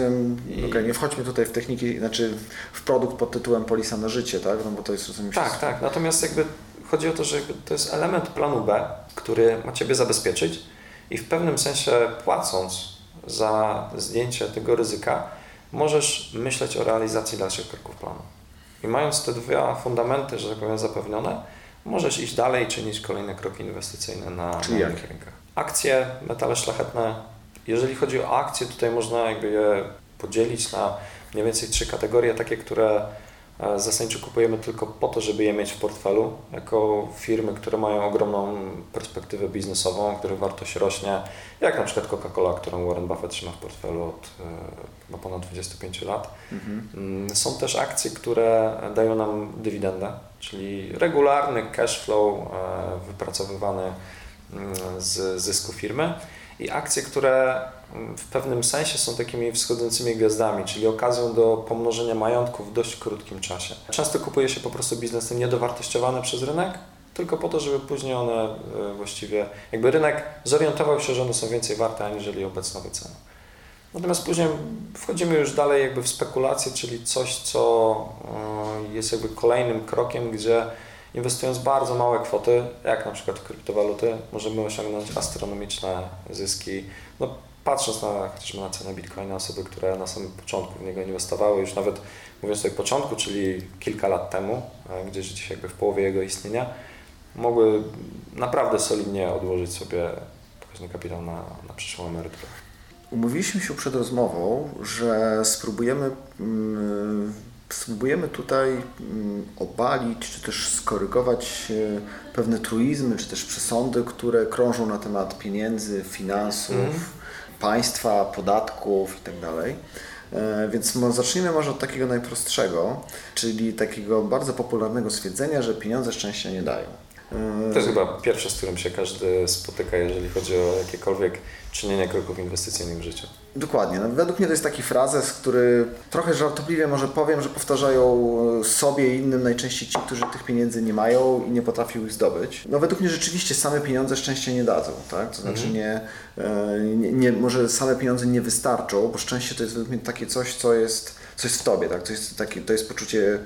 B: okej, nie wchodźmy tutaj w techniki, znaczy w produkt pod tytułem polisa na życie, tak? No bo to jest rozumiem się-
C: Tak, tak. Natomiast jakby chodzi o to, że to jest element planu B, który ma Ciebie zabezpieczyć i w pewnym sensie płacąc za zdjęcie tego ryzyka, możesz myśleć o realizacji dalszych kroków planu. I mając te dwa fundamenty, że tak powiem, zapewnione, możesz iść dalej i czynić kolejne kroki inwestycyjne na,
B: Czyli
C: na
B: jak?
C: Akcje, metale szlachetne. Jeżeli chodzi o akcje, tutaj można jakby je podzielić na mniej więcej trzy kategorie, takie, które e, zasadniczo kupujemy tylko po to, żeby je mieć w portfelu, jako firmy, które mają ogromną perspektywę biznesową, których wartość rośnie, jak na przykład Coca-Cola, którą Warren Buffett trzyma w portfelu od e, chyba ponad 25 lat.
B: Mhm.
C: Mm, Są też akcje, które dają nam dywidendę, czyli regularny cash flow e, wypracowywany mm, z zysku firmy i akcje, które mm, w pewnym sensie są takimi wschodzącymi gwiazdami, czyli okazją do pomnożenia majątku w dość krótkim czasie. Często kupuje się po prostu biznesy niedowartościowane przez rynek, tylko po to, żeby później one e, właściwie, jakby rynek zorientował się, że one są więcej warte aniżeli obecna wycena. Natomiast później wchodzimy już dalej jakby w spekulacje, czyli coś, co e, jest jakby kolejnym krokiem, gdzie inwestując bardzo małe kwoty, jak na przykład w kryptowaluty, możemy osiągnąć astronomiczne zyski. No, patrząc na chociażby na cenę bitcoina, osoby, które na samym początku w niego inwestowały, już nawet mówiąc tutaj początku, czyli kilka lat temu, e, gdzieś gdzieś jakby w połowie jego istnienia, mogły naprawdę solidnie odłożyć sobie pokaźny kapitał na, na przyszłą emeryturę.
B: Umówiliśmy się przed rozmową, że spróbujemy, mm, spróbujemy tutaj mm, obalić, czy też skorygować e, pewne truizmy, czy też przesądy, które krążą na temat pieniędzy, finansów, państwa, podatków itd. E, Więc zacznijmy może od takiego najprostszego, czyli takiego bardzo popularnego stwierdzenia, że pieniądze szczęścia nie dają.
C: To jest chyba pierwsze, z którym się każdy spotyka, jeżeli chodzi o jakiekolwiek czynienie kroków inwestycyjnych w życiu.
B: Dokładnie. No, według mnie to jest taki frazes, który trochę żartobliwie może powiem, że powtarzają e, sobie i innym najczęściej ci, którzy tych pieniędzy nie mają i nie potrafią ich zdobyć. No według mnie rzeczywiście same pieniądze szczęście nie dadzą, tak? To znaczy nie, e, nie, nie, może same pieniądze nie wystarczą, bo szczęście to jest według mnie takie coś, co jest, co jest w tobie, tak? To jest, takie, to jest poczucie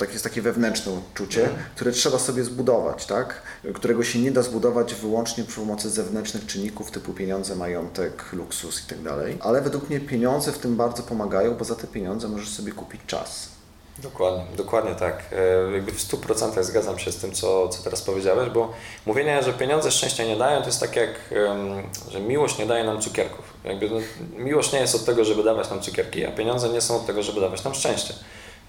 B: tak jest takie wewnętrzne uczucie, które trzeba sobie zbudować, tak? którego się nie da zbudować wyłącznie przy pomocy zewnętrznych czynników typu pieniądze, majątek, luksus i tak dalej. Ale według mnie pieniądze w tym bardzo pomagają, bo za te pieniądze możesz sobie kupić czas.
C: Dokładnie, dokładnie tak. E, Jakby w 100% zgadzam się z tym, co, co teraz powiedziałeś, bo mówienie, że pieniądze szczęścia nie dają, to jest tak jak, że miłość nie daje nam cukierków. Jakby, no, miłość nie jest od tego, żeby dawać nam cukierki, a pieniądze nie są od tego, żeby dawać nam szczęście.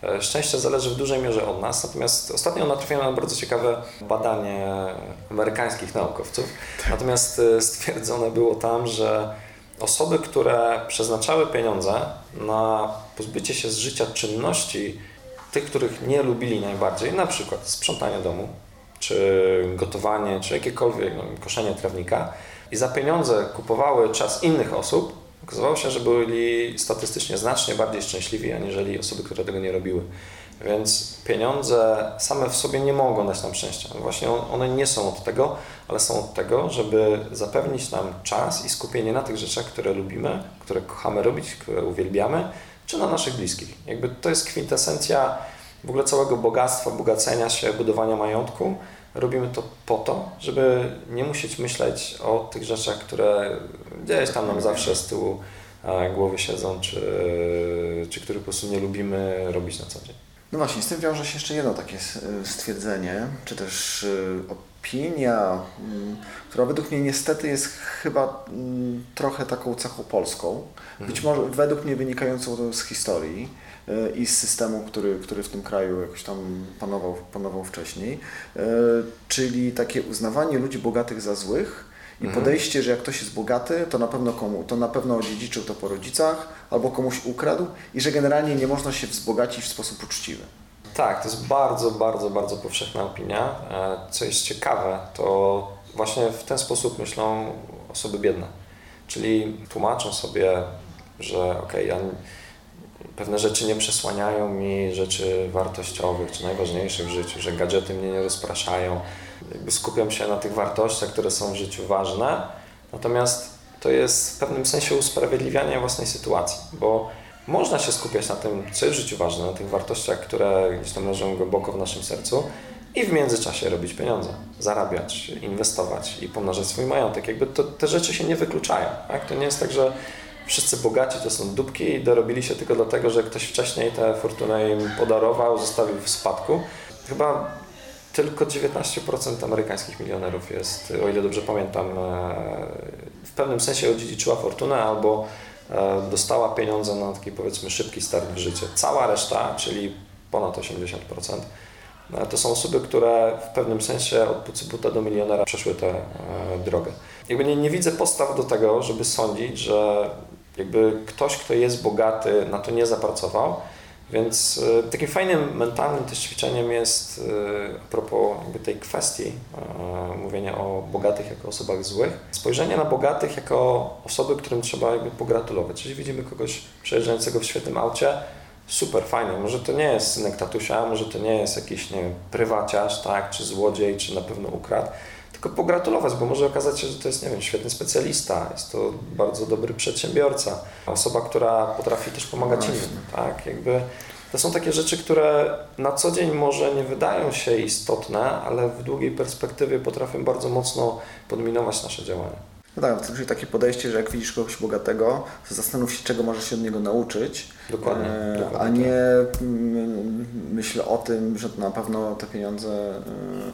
C: E, Szczęście zależy w dużej mierze od nas, natomiast ostatnio natrafiłem na bardzo ciekawe badanie amerykańskich naukowców. Natomiast e, stwierdzone było tam, że osoby, które przeznaczały pieniądze na pozbycie się z życia czynności, tych, których nie lubili najbardziej, na przykład sprzątanie domu, czy gotowanie, czy jakiekolwiek no, koszenie trawnika, i za pieniądze kupowały czas innych osób, Okazało się, że byli statystycznie znacznie bardziej szczęśliwi, aniżeli osoby, które tego nie robiły. Więc pieniądze same w sobie nie mogą dać nam szczęścia. Właśnie one nie są od tego, ale są od tego, żeby zapewnić nam czas i skupienie na tych rzeczach, które lubimy, które kochamy robić, które uwielbiamy, czy na naszych bliskich. Jakby to jest kwintesencja w ogóle całego bogactwa, bogacenia się, budowania majątku. Robimy to po to, żeby nie musieć myśleć o tych rzeczach, które gdzieś tam nam zawsze z tyłu e, głowy siedzą, czy, czy które po prostu nie lubimy robić na co dzień.
B: No właśnie, z tym wiąże się jeszcze jedno takie stwierdzenie, czy też y, opinia, mm, która według mnie niestety jest chyba mm, trochę taką cechą polską, być mhm. może według mnie wynikającą z historii i z systemu, który, który w tym kraju jakoś tam panował, panował wcześniej, y, czyli takie uznawanie ludzi bogatych za złych, i mhm. podejście, że jak ktoś jest bogaty, to na pewno komu, to na pewno odziedziczył to po rodzicach albo komuś ukradł i że generalnie nie można się wzbogacić w sposób uczciwy.
C: Tak, to jest bardzo, bardzo, bardzo powszechna opinia. E, co jest ciekawe, to właśnie w ten sposób myślą osoby biedne. Czyli tłumaczą sobie, że ok, ja, pewne rzeczy nie przesłaniają mi rzeczy wartościowych czy najważniejszych w życiu, że gadżety mnie nie rozpraszają, jakby skupiam się na tych wartościach, które są w życiu ważne, natomiast to jest w pewnym sensie usprawiedliwianie własnej sytuacji, bo można się skupiać na tym, co jest w życiu ważne, na tych wartościach, które gdzieś tam leżą głęboko w naszym sercu i w międzyczasie robić pieniądze, zarabiać, inwestować i pomnażać swój majątek. Jakby to, te rzeczy się nie wykluczają. Tak? To nie jest tak, że wszyscy bogaci to są dupki i dorobili się tylko dlatego, że ktoś wcześniej tę fortunę im podarował, zostawił w spadku. Chyba tylko 19% amerykańskich milionerów jest, o ile dobrze pamiętam, e, w pewnym sensie odziedziczyła fortunę albo e, dostała pieniądze na taki powiedzmy szybki start w życie. Cała reszta, czyli ponad 80%, e, to są osoby, które w pewnym sensie od pucybuta do milionera przeszły tę drogę. Jakby nie, nie widzę podstaw do tego, żeby sądzić, że jakby ktoś, kto jest bogaty, na to nie zapracował, więc y, takim fajnym mentalnym też ćwiczeniem jest y, a propos jakby tej kwestii y, mówienia o bogatych jako osobach złych, spojrzenie na bogatych jako osoby, którym trzeba jakby pogratulować. Jeżeli widzimy kogoś przejeżdżającego w świetnym aucie, super, fajnie. Może to nie jest synek tatusia, może to nie jest jakiś, nie wiem, prywaciarz, tak, czy złodziej, czy na pewno ukradł, tylko pogratulować, bo może okazać się, że to jest, nie wiem, świetny specjalista, jest to bardzo dobry przedsiębiorca, osoba, która potrafi też pomagać no innym, tak, jakby to są takie rzeczy, które na co dzień może nie wydają się istotne, ale w długiej perspektywie potrafią bardzo mocno podminować nasze działania.
B: No tak, to takie podejście, że jak widzisz kogoś bogatego, to zastanów się, czego możesz się od niego nauczyć,
C: dokładnie, e, dokładnie
B: a nie tak. myśl o tym, że na pewno te pieniądze e,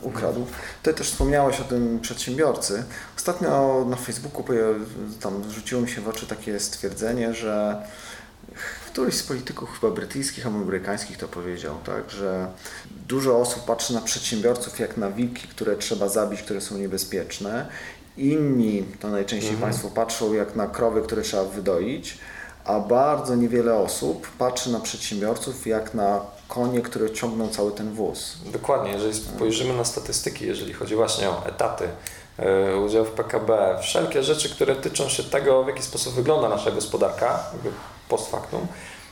B: ukradł. Ty też wspomniałeś o tym przedsiębiorcy. Ostatnio na Facebooku tam rzuciło mi się w oczy takie stwierdzenie, że któryś z polityków chyba brytyjskich albo amerykańskich to powiedział, tak, że dużo osób patrzy na przedsiębiorców jak na wilki, które trzeba zabić, które są niebezpieczne Inni, to najczęściej mhm. Państwo patrzą jak na krowy, które trzeba wydoić, a bardzo niewiele osób patrzy na przedsiębiorców jak na konie, które ciągną cały ten wóz.
C: Dokładnie, jeżeli spojrzymy na statystyki, jeżeli chodzi właśnie o etaty, yy, udział w PKB, wszelkie rzeczy, które tyczą się tego, w jaki sposób wygląda nasza gospodarka, post factum,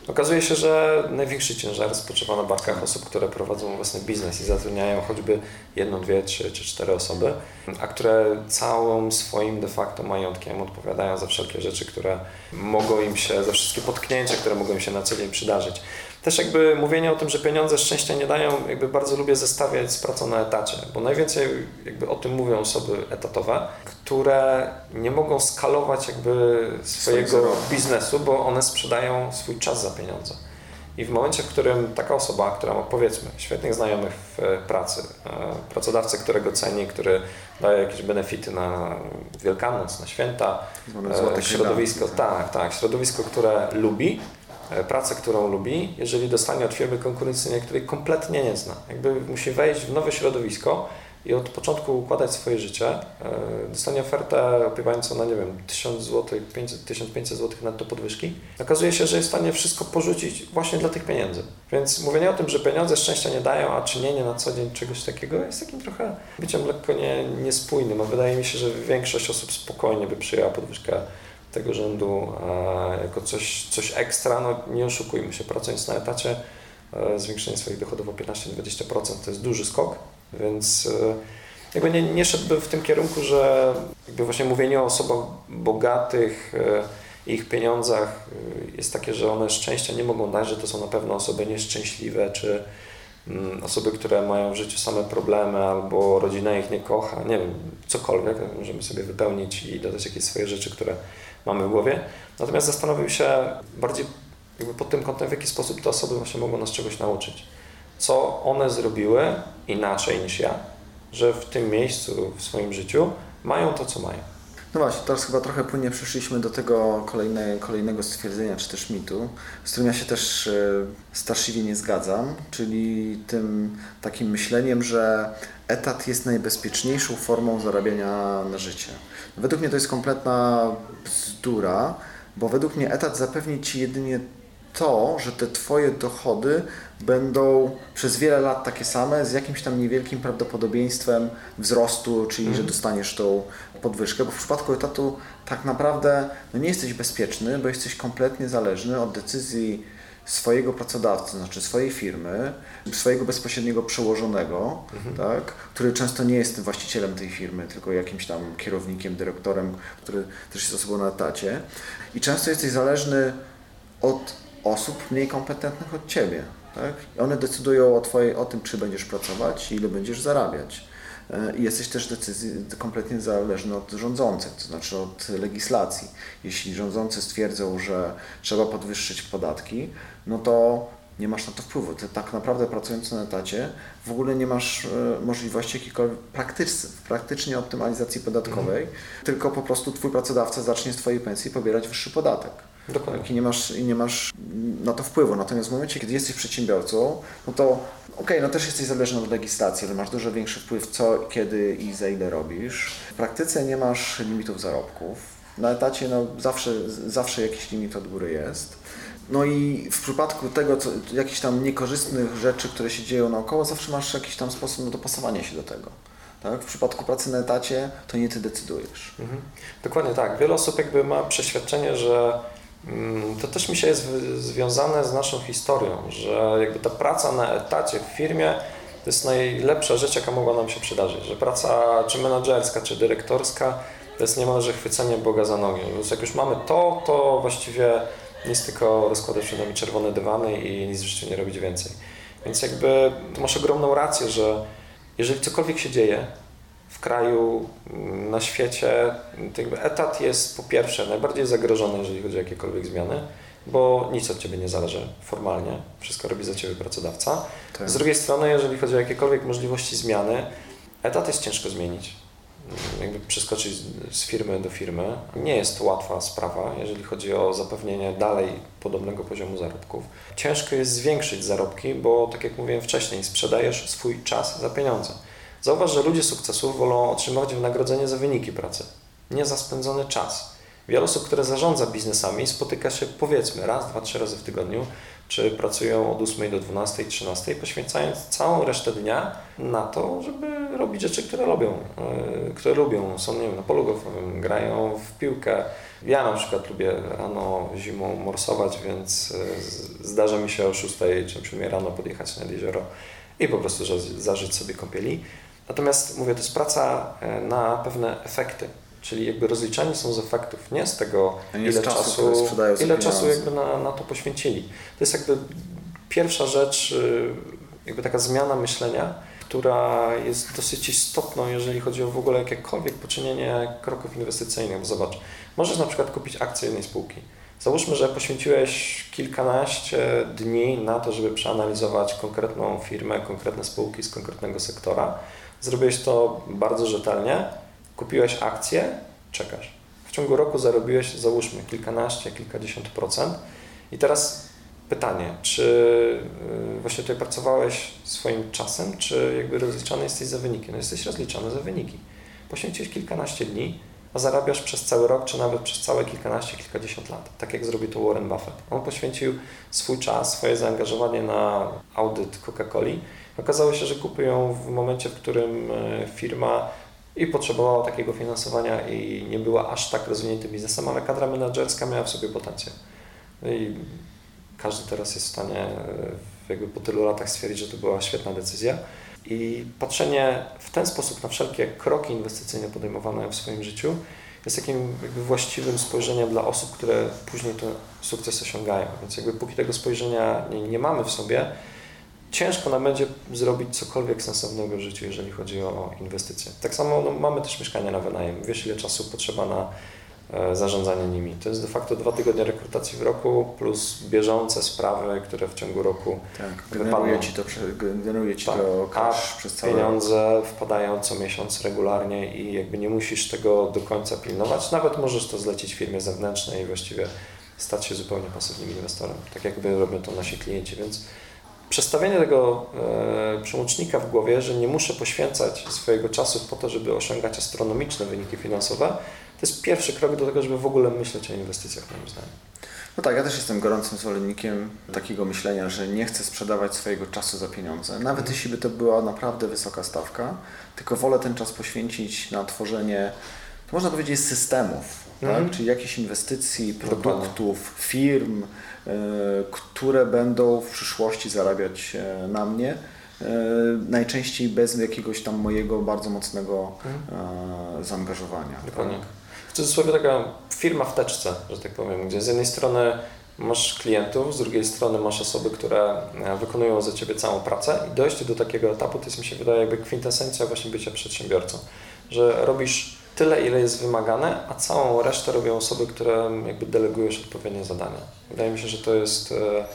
C: Okazuje się, że największy ciężar spoczywa na barkach osób, które prowadzą własny biznes i zatrudniają choćby jedną, dwie, trzy czy cztery osoby, a które całym swoim de facto majątkiem odpowiadają za wszelkie rzeczy, które mogą im się, za wszystkie potknięcia, które mogą im się na co dzień przydarzyć też jakby mówienie o tym, że pieniądze szczęścia nie dają, jakby bardzo lubię zestawiać z pracą na etacie, bo najwięcej jakby o tym mówią osoby etatowe, które nie mogą skalować jakby swojego biznesu, bo one sprzedają swój czas za pieniądze. I w momencie, w którym taka osoba, która ma powiedzmy świetnych znajomych w pracy, e, pracodawcę, którego ceni, który daje jakieś benefity na Wielkanoc, na święta, e, środowisko, tak, tak, środowisko, które lubi, E, pracę, którą lubi, jeżeli dostanie od firmy konkurencyjnej, której kompletnie nie zna. Jakby musi wejść w nowe środowisko i od początku układać swoje życie, e, dostanie ofertę opiewającą na, nie wiem, 1000 zł, 500, 1500 zł na to podwyżki. Okazuje się, że jest w stanie wszystko porzucić właśnie dla tych pieniędzy. Więc mówienie o tym, że pieniądze szczęścia nie dają, a czynienie na co dzień czegoś takiego jest takim trochę byciem lekko nie, niespójnym. A wydaje mi się, że większość osób spokojnie by przyjęła podwyżkę tego rzędu e, jako coś, coś ekstra, no nie oszukujmy się, pracując na etacie, e, zwiększenie swoich dochodów o 15-20% to jest duży skok, więc e, jakby nie, nie szedłby w tym kierunku, że jakby właśnie mówienie o osobach bogatych ich pieniądzach jest takie, że one szczęścia nie mogą dać, że to są na pewno osoby nieszczęśliwe, czy osoby, które mają w życiu same problemy, albo rodzina ich nie kocha, nie wiem, cokolwiek, możemy sobie wypełnić i dodać jakieś swoje rzeczy, które mamy w głowie. Natomiast zastanowił się bardziej jakby pod tym kątem, w jaki sposób te osoby właśnie mogą nas czegoś nauczyć. Co one zrobiły inaczej niż ja, że w tym miejscu w swoim życiu mają to, co mają.
B: No właśnie, teraz chyba trochę płynnie przeszliśmy do tego kolejne, kolejnego stwierdzenia, czy też mitu, z którym ja się też e, straszliwie nie zgadzam, czyli tym takim myśleniem, że etat jest najbezpieczniejszą formą zarabiania na życie. Według mnie to jest kompletna bzdura, bo według mnie etat zapewni Ci jedynie to, że te Twoje dochody będą przez wiele lat takie same, z jakimś tam niewielkim prawdopodobieństwem wzrostu, czyli że mhm. dostaniesz tą podwyżkę, bo w przypadku etatu tak naprawdę no nie jesteś bezpieczny, bo jesteś kompletnie zależny od decyzji swojego pracodawcy, znaczy swojej firmy, swojego bezpośredniego przełożonego, mhm. tak, który często nie jest właścicielem tej firmy, tylko jakimś tam kierownikiem, dyrektorem, który też jest osobą na etacie. I często jesteś zależny od osób mniej kompetentnych od ciebie. Tak? I one decydują o, twojej, o tym, czy będziesz pracować i ile będziesz zarabiać. E, I jesteś też decyzji, kompletnie zależny od rządzących, to znaczy od legislacji. Jeśli rządzący stwierdzą, że trzeba podwyższyć podatki, no to nie masz na to wpływu. Ty tak naprawdę pracując na etacie w ogóle nie masz e, możliwości jakiejkolwiek praktycznej, praktycznie optymalizacji podatkowej, mhm. tylko po prostu twój pracodawca zacznie z twojej pensji pobierać wyższy podatek. Dokładnie. Tak, I nie masz, i nie masz na to wpływu. Natomiast w momencie, kiedy jesteś przedsiębiorcą, no to okej, okay, no też jesteś zależny od legislacji, ale masz dużo większy wpływ, co, kiedy i za ile robisz. W praktyce nie masz limitów zarobków. Na etacie no, zawsze, zawsze jakiś limit od góry jest. No i w przypadku tego, co, jakichś tam niekorzystnych rzeczy, które się dzieją naokoło, zawsze masz jakiś tam sposób na dopasowanie się do tego. Tak? W przypadku pracy na etacie to nie ty decydujesz.
C: Mhm. Dokładnie tak. Wiele osób jakby ma przeświadczenie, że to też mi się jest związane z naszą historią, że jakby ta praca na etacie w firmie to jest najlepsza rzecz, jaka mogła nam się przydarzyć. Że praca czy menedżerska, czy dyrektorska to jest niemalże chwycenie Boga za nogi. Więc jak już mamy to, to właściwie nic tylko rozkładać przed nami czerwone dywany i nic w życiu nie robić więcej. Więc jakby masz ogromną rację, że jeżeli cokolwiek się dzieje w kraju, mm, na świecie, etat jest po pierwsze najbardziej zagrożony, jeżeli chodzi o jakiekolwiek zmiany, bo nic od Ciebie nie zależy formalnie, wszystko robi za Ciebie pracodawca. Tak. Z drugiej strony, jeżeli chodzi o jakiekolwiek możliwości zmiany, etat jest ciężko zmienić jakby przeskoczyć z firmy do firmy. Nie jest to łatwa sprawa, jeżeli chodzi o zapewnienie dalej podobnego poziomu zarobków. Ciężko jest zwiększyć zarobki, bo tak jak mówiłem wcześniej, sprzedajesz swój czas za pieniądze. Zauważ, że ludzie sukcesu wolą otrzymywać wynagrodzenie za wyniki pracy, nie za spędzony czas. Wiele osób, które zarządza biznesami, spotyka się powiedzmy raz, dwa, trzy razy w tygodniu czy pracują od 8 do 12, 13, poświęcając całą resztę dnia na to, żeby robić rzeczy, które lubią, e, które lubią. Są nie wiem, na polu golfowym, grają w piłkę. Ja na przykład lubię rano zimą morsować, więc e, zdarza mi się o 6 czy 7 rano podjechać nad jezioro i po prostu zażyć sobie kąpieli. Natomiast mówię, to jest praca e, na pewne efekty. Czyli jakby rozliczani są z efektów, nie z tego, nie ile czasu, ile czasu jakby na, na to poświęcili. To jest jakby pierwsza rzecz, y, jakby taka zmiana myślenia, która jest dosyć istotną, jeżeli chodzi o w ogóle jakiekolwiek poczynienie kroków inwestycyjnych. Bo zobacz, możesz na przykład kupić akcję jednej spółki. Załóżmy, że poświęciłeś kilkanaście dni na to, żeby przeanalizować konkretną firmę, konkretne spółki z konkretnego sektora. Zrobiłeś to bardzo rzetelnie, kupiłeś akcję, czekasz. W ciągu roku zarobiłeś, załóżmy, kilkanaście, kilkadziesiąt procent. I teraz pytanie, czy y, właśnie tutaj pracowałeś swoim czasem, czy jakby rozliczany jesteś za wyniki? No jesteś rozliczany za wyniki. Poświęciłeś kilkanaście dni, a zarabiasz przez cały rok, czy nawet przez całe kilkanaście, kilkadziesiąt lat. Tak jak zrobił to Warren Buffett. On poświęcił swój czas, swoje zaangażowanie na audyt Coca-Coli. Okazało się, że kupił ją w momencie, w którym y, firma i potrzebowała takiego finansowania i nie była aż tak rozwiniętym biznesem, ale kadra menedżerska miała w sobie potencjał. No i każdy teraz jest w stanie e, jakby po tylu latach stwierdzić, że to była świetna decyzja. I patrzenie w ten sposób na wszelkie kroki inwestycyjne podejmowane w swoim życiu jest takim właściwym spojrzeniem dla osób, które później ten sukces osiągają. Więc jakby póki tego spojrzenia nie, nie mamy w sobie, ciężko nam będzie zrobić cokolwiek sensownego w życiu, jeżeli chodzi o inwestycje. Tak samo no, mamy też mieszkania na wynajem. Wiesz, ile czasu potrzeba na e, zarządzanie nimi. To jest de facto dwa tygodnie rekrutacji w roku plus bieżące sprawy, które w ciągu roku
B: tak, generuje Ci to, generuje ci
C: tak.
B: to cash przez całe
C: pieniądze wpadają co miesiąc regularnie i jakby nie musisz tego do końca pilnować. Nawet możesz to zlecić firmie zewnętrznej i właściwie stać się zupełnie pasywnym inwestorem, tak jakby robią to nasi klienci, więc przestawienie tego e, przełącznika w głowie, że nie muszę poświęcać swojego czasu po to, żeby osiągać astronomiczne wyniki finansowe, to jest pierwszy krok do tego, żeby w ogóle myśleć o inwestycjach, moim zdaniem.
B: No tak, ja też jestem gorącym zwolennikiem takiego myślenia, że nie chcę sprzedawać swojego czasu za pieniądze. Nawet jeśli by to była naprawdę wysoka stawka, tylko wolę ten czas poświęcić na tworzenie, można powiedzieć, systemów, tak? czyli jakichś inwestycji, produktów, firm, y, które będą w przyszłości zarabiać y, na mnie. Y, najczęściej bez jakiegoś tam mojego bardzo mocnego zaangażowania.
C: Dokładnie. Tak? W cudzysłowie taka firma w teczce, że tak powiem, gdzie z jednej strony masz klientów, z drugiej strony masz osoby, które wykonują za Ciebie całą pracę i dojście do takiego etapu to jest mi się wydaje jakby kwintesencja właśnie bycia przedsiębiorcą, że robisz tyle, ile jest wymagane, a całą resztę robią osoby, które jakby delegujesz odpowiednie zadania. Wydaje mi się, że to jest e,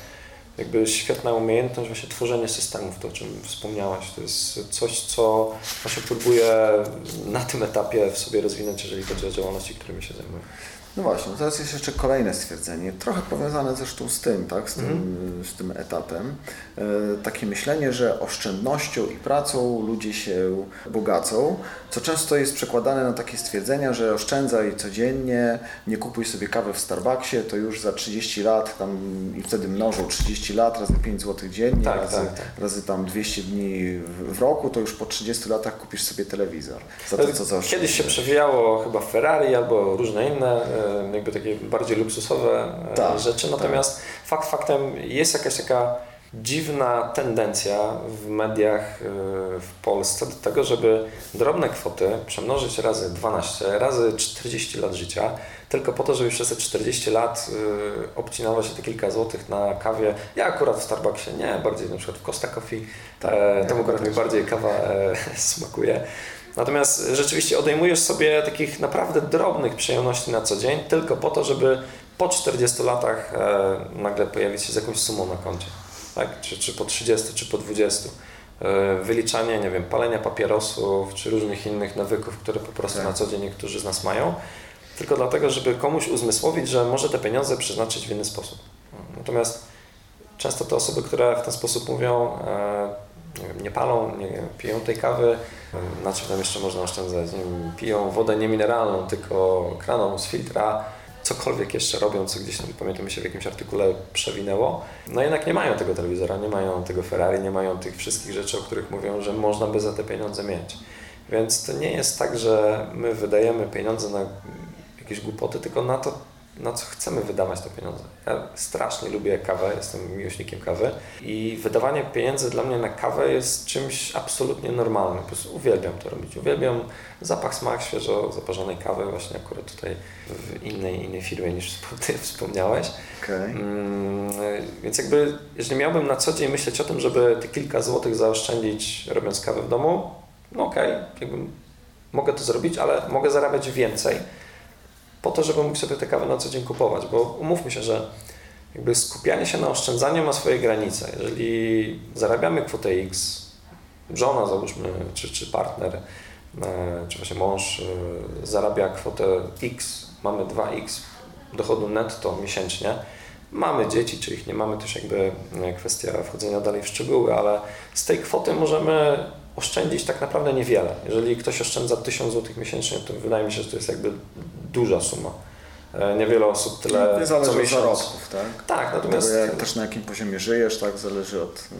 C: jakby świetna umiejętność właśnie tworzenie systemów, to o czym wspomniałaś. To jest coś, co właśnie próbuję na tym etapie w sobie rozwinąć, jeżeli chodzi o działalności, którymi się zajmuję.
B: No właśnie, teraz jest jeszcze kolejne stwierdzenie, trochę powiązane zresztą z tym, tak, z tym, mm. z tym etapem. E, takie myślenie, że oszczędnością i pracą ludzie się bogacą, co często jest przekładane na takie stwierdzenia, że oszczędzaj codziennie, nie kupuj sobie kawy w Starbucksie, to już za 30 lat tam i wtedy mnożą 30 lat razy 5 zł dziennie,
C: tak,
B: razy,
C: tak, tak.
B: razy tam 200 dni w, w roku, to już po 30 latach kupisz sobie telewizor. Za to, co
C: Kiedyś się przewijało chyba Ferrari albo różne inne jakby takie bardziej luksusowe e, tak, rzeczy. Natomiast tak. fakt faktem jest jakaś taka dziwna tendencja w mediach e, w Polsce do tego, żeby drobne kwoty przemnożyć razy 12, razy 40 lat życia, tylko po to, żeby przez te 40 lat e, obcinało się te kilka złotych na kawie. Ja akurat w Starbucksie nie, bardziej na przykład w Costa Coffee, tak, e, temu akurat mi bardziej kawa e, smakuje. Natomiast rzeczywiście odejmujesz sobie takich naprawdę drobnych przyjemności na co dzień, tylko po to, żeby po 40 latach e, nagle pojawić się z jakąś sumą na koncie. Tak? Czy, czy po 30, czy po 20. E, wyliczanie, nie wiem, palenia papierosów, czy różnych innych nawyków, które po prostu tak. na co dzień niektórzy z nas mają, tylko dlatego, żeby komuś uzmysłowić, że może te pieniądze przeznaczyć w inny sposób. Natomiast często te osoby, które w ten sposób mówią, e, nie, wiem, nie palą, nie piją tej kawy, na czym tam jeszcze można oszczędzać, nie wiem, piją wodę niemineralną, tylko kraną z filtra, cokolwiek jeszcze robią, co gdzieś tam, pamiętam się w jakimś artykule przewinęło, no jednak nie mają tego telewizora, nie mają tego Ferrari, nie mają tych wszystkich rzeczy, o których mówią, że można by za te pieniądze mieć. Więc to nie jest tak, że my wydajemy pieniądze na jakieś głupoty, tylko na to, na co chcemy wydawać te pieniądze. Ja strasznie lubię kawę, jestem miłośnikiem kawy i wydawanie pieniędzy dla mnie na kawę jest czymś absolutnie normalnym. Po prostu uwielbiam to robić. Uwielbiam zapach, smak świeżo zaparzonej kawy, właśnie akurat tutaj w innej, innej firmie niż ty wspomniałeś.
B: Okay. Mm,
C: więc jakby, jeżeli miałbym na co dzień myśleć o tym, żeby te kilka złotych zaoszczędzić robiąc kawę w domu, no okej, okay, mogę to zrobić, ale mogę zarabiać więcej po to, żeby mógł sobie te kawy na co dzień kupować, bo umówmy się, że jakby skupianie się na oszczędzaniu ma swoje granice. Jeżeli zarabiamy kwotę X, żona załóżmy, czy, czy partner, e, czy właśnie mąż e, zarabia kwotę X, mamy 2X dochodu netto miesięcznie, mamy dzieci, czy ich nie mamy, też jakby e, kwestia wchodzenia dalej w szczegóły, ale z tej kwoty możemy oszczędzić tak naprawdę niewiele. Jeżeli ktoś oszczędza 1000 zł miesięcznie, to wydaje mi się, że to jest jakby duża suma. E, niewiele osób tyle
B: Nie zależy
C: co
B: od
C: miesiąc.
B: zarobków, tak?
C: Tak, natomiast
B: Tego, jak, też na jakim poziomie żyjesz, tak? Zależy od... no,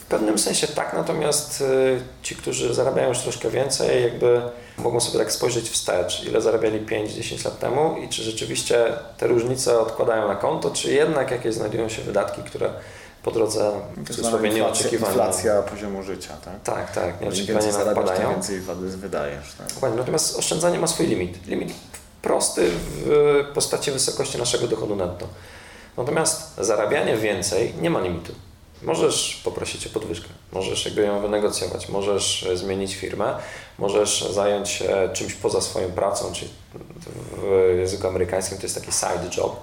C: w pewnym sensie tak, natomiast y, ci, którzy zarabiają już troszkę więcej, jakby mogą sobie tak spojrzeć wstecz, ile zarabiali 5-10 lat temu i czy rzeczywiście te różnice odkładają na konto, czy jednak jakieś znajdują się wydatki, które po drodze w nieoczekiwane.
B: inflacja poziomu życia, tak?
C: Tak, tak, nieoczekiwanie
B: więcej
C: nam wpadają.
B: więcej wydajesz, tak?
C: Dokładnie, natomiast oszczędzanie ma swój limit. Limit prosty w postaci wysokości naszego dochodu netto. Natomiast zarabianie więcej nie ma limitu. Możesz poprosić o podwyżkę, możesz jakby ją wynegocjować, możesz zmienić firmę, możesz zająć się czymś poza swoją pracą, czyli w języku amerykańskim to jest taki side job.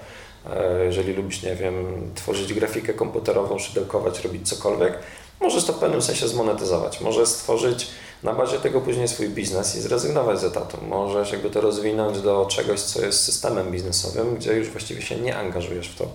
C: E, Jeżeli lubisz, nie wiem, tworzyć grafikę komputerową, szydełkować, robić cokolwiek, możesz to w pewnym sensie zmonetyzować. Możesz stworzyć na bazie tego później swój biznes i zrezygnować z etatu. Możesz jakby to rozwinąć do czegoś, co jest systemem biznesowym, gdzie już właściwie się nie angażujesz w to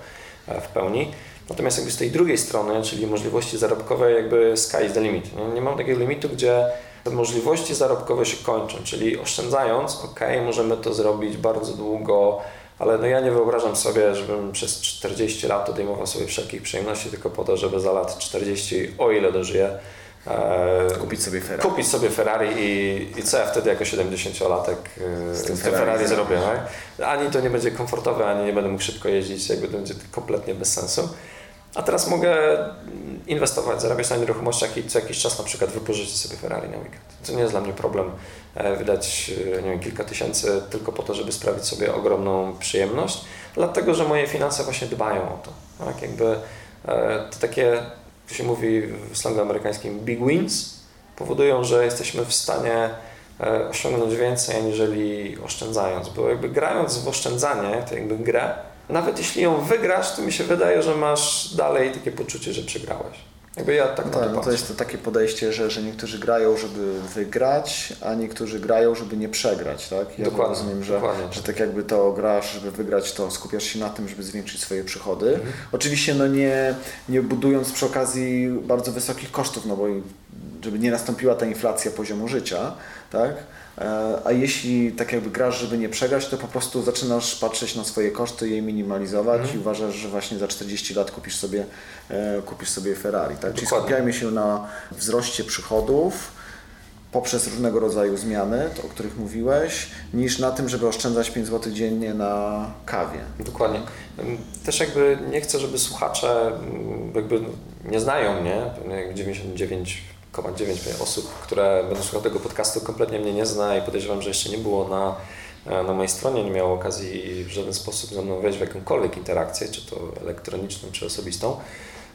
C: e, w pełni. Natomiast jakby z tej drugiej strony, czyli możliwości zarobkowe, jakby sky is the limit. Nie, nie mam takiego limitu, gdzie te możliwości zarobkowe się kończą, czyli oszczędzając, ok, możemy to zrobić bardzo długo, ale no ja nie wyobrażam sobie, żebym przez 40 lat odejmował sobie wszelkich przyjemności tylko po to, żeby za lat 40, o ile dożyję,
B: Kupić sobie Ferrari.
C: kupić sobie Ferrari i, i co ja wtedy jako 70-latek z
B: tym Ferrari
C: Ferrari zrobię. Tak? Ani to nie będzie komfortowe, ani nie będę mógł szybko jeździć, jakby to będzie kompletnie bez sensu. A teraz mogę inwestować, zarabiać na nieruchomościach i co jakiś czas na przykład wypożyczyć sobie Ferrari na weekend. To nie jest dla mnie problem e, wydać e, nie wiem, kilka tysięcy tylko po to, żeby sprawić sobie ogromną przyjemność, dlatego że moje finanse właśnie dbają o to. Tak? Jakby e, to takie, to się mówi w slangu amerykańskim big wins, powodują, że jesteśmy w stanie e, osiągnąć więcej aniżeli oszczędzając, bo jakby grając w oszczędzanie, to jakby grę, nawet jeśli ją wygrasz, to mi się wydaje, że masz dalej takie poczucie, że przegrałeś. Jakby ja tak
B: tak,
C: to
B: no to jest to takie podejście, że, że niektórzy grają, żeby wygrać, a niektórzy grają, żeby nie przegrać, tak? Ja
C: Dokładnie,
B: rozumiem, że,
C: dokładnie.
B: że tak jakby to grasz, żeby wygrać, to skupiasz się na tym, żeby zwiększyć swoje przychody.
C: Mhm.
B: Oczywiście no nie, nie budując przy okazji bardzo wysokich kosztów, no bo żeby nie nastąpiła ta inflacja poziomu życia, tak? E, A jeśli tak jakby grasz, żeby nie przegrać, to po prostu zaczynasz patrzeć na swoje koszty, je minimalizować
C: Mhm.
B: i uważasz, że właśnie za 40 lat kupisz sobie, e, kupisz sobie Ferrari. Tak? Czyli skupiajmy się na wzroście przychodów poprzez różnego rodzaju zmiany, o których mówiłeś, niż na tym, żeby oszczędzać 5 zł dziennie na kawie.
C: Dokładnie. Też jakby nie chcę, żeby słuchacze jakby nie znają mnie, pewnie jak 99,9 osób, które będą słuchały tego podcastu kompletnie mnie nie zna i podejrzewam, że jeszcze nie było na, e, na mojej stronie, nie miało okazji w żaden sposób ze mną wejść w jakąkolwiek interakcję, czy to elektroniczną, czy osobistą.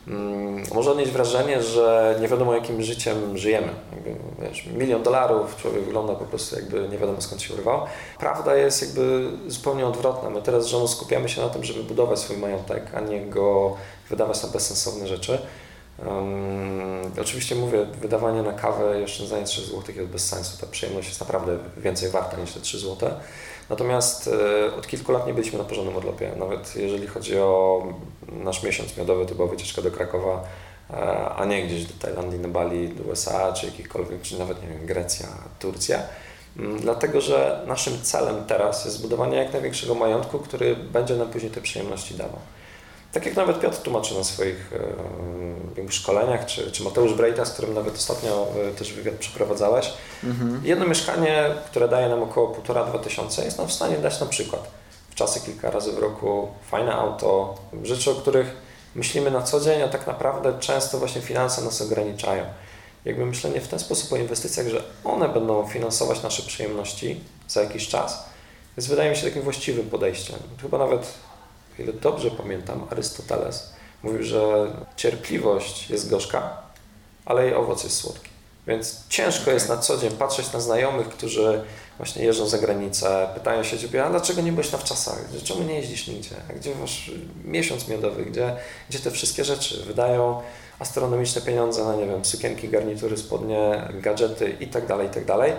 C: Mm, Może odnieść wrażenie, że nie wiadomo jakim życiem żyjemy. Jakby, wiesz, milion dolarów, człowiek wygląda po prostu jakby nie wiadomo skąd się urwał. Prawda jest jakby zupełnie odwrotna. My teraz z żoną skupiamy się na tym, żeby budować swój majątek, a nie go wydawać na bezsensowne rzeczy. Um, oczywiście mówię, wydawanie na kawę i oszczędzanie 3 zł jest bez sensu. Ta przyjemność jest naprawdę więcej warta niż te 3 zł. Natomiast e, od kilku lat nie byliśmy na porządnym odlopie. Nawet jeżeli chodzi o nasz miesiąc miodowy, to była wycieczka do Krakowa, e, a nie gdzieś do Tajlandii, na Bali, do USA, czy jakichkolwiek, czy nawet nie wiem, Grecja, Turcja. Mm, Dlatego, że naszym celem teraz jest zbudowanie jak największego majątku, który będzie nam później te przyjemności dawał. Tak jak nawet Piotr tłumaczy na swoich e, szkoleniach, czy, czy Mateusz Brejta, z którym nawet ostatnio e, też wywiad przeprowadzałeś. Jedno mieszkanie, które daje nam około 1,5-2 tysiące, jest nam w stanie dać na przykład w czasy kilka razy w roku fajne auto, rzeczy, o których myślimy na co dzień, a tak naprawdę często właśnie finanse nas ograniczają. Jakby myślenie w ten sposób o inwestycjach, że one będą finansować nasze przyjemności za jakiś czas, jest wydaje mi się takim właściwym podejściem. Chyba nawet, o ile dobrze pamiętam, Arystoteles mówił, że cierpliwość jest gorzka, ale jej owoc jest słodki. Więc ciężko
B: Okej.
C: jest na co dzień patrzeć na znajomych, którzy właśnie jeżdżą za granicę, pytają się Ciebie, a dlaczego nie byłeś na wczasach? Czemu nie jeździsz nigdzie? A gdzie masz miesiąc miodowy? Gdzie, gdzie te wszystkie rzeczy? Wydają astronomiczne pieniądze na, nie wiem, sukienki, garnitury, spodnie, gadżety i tak dalej, i tak dalej.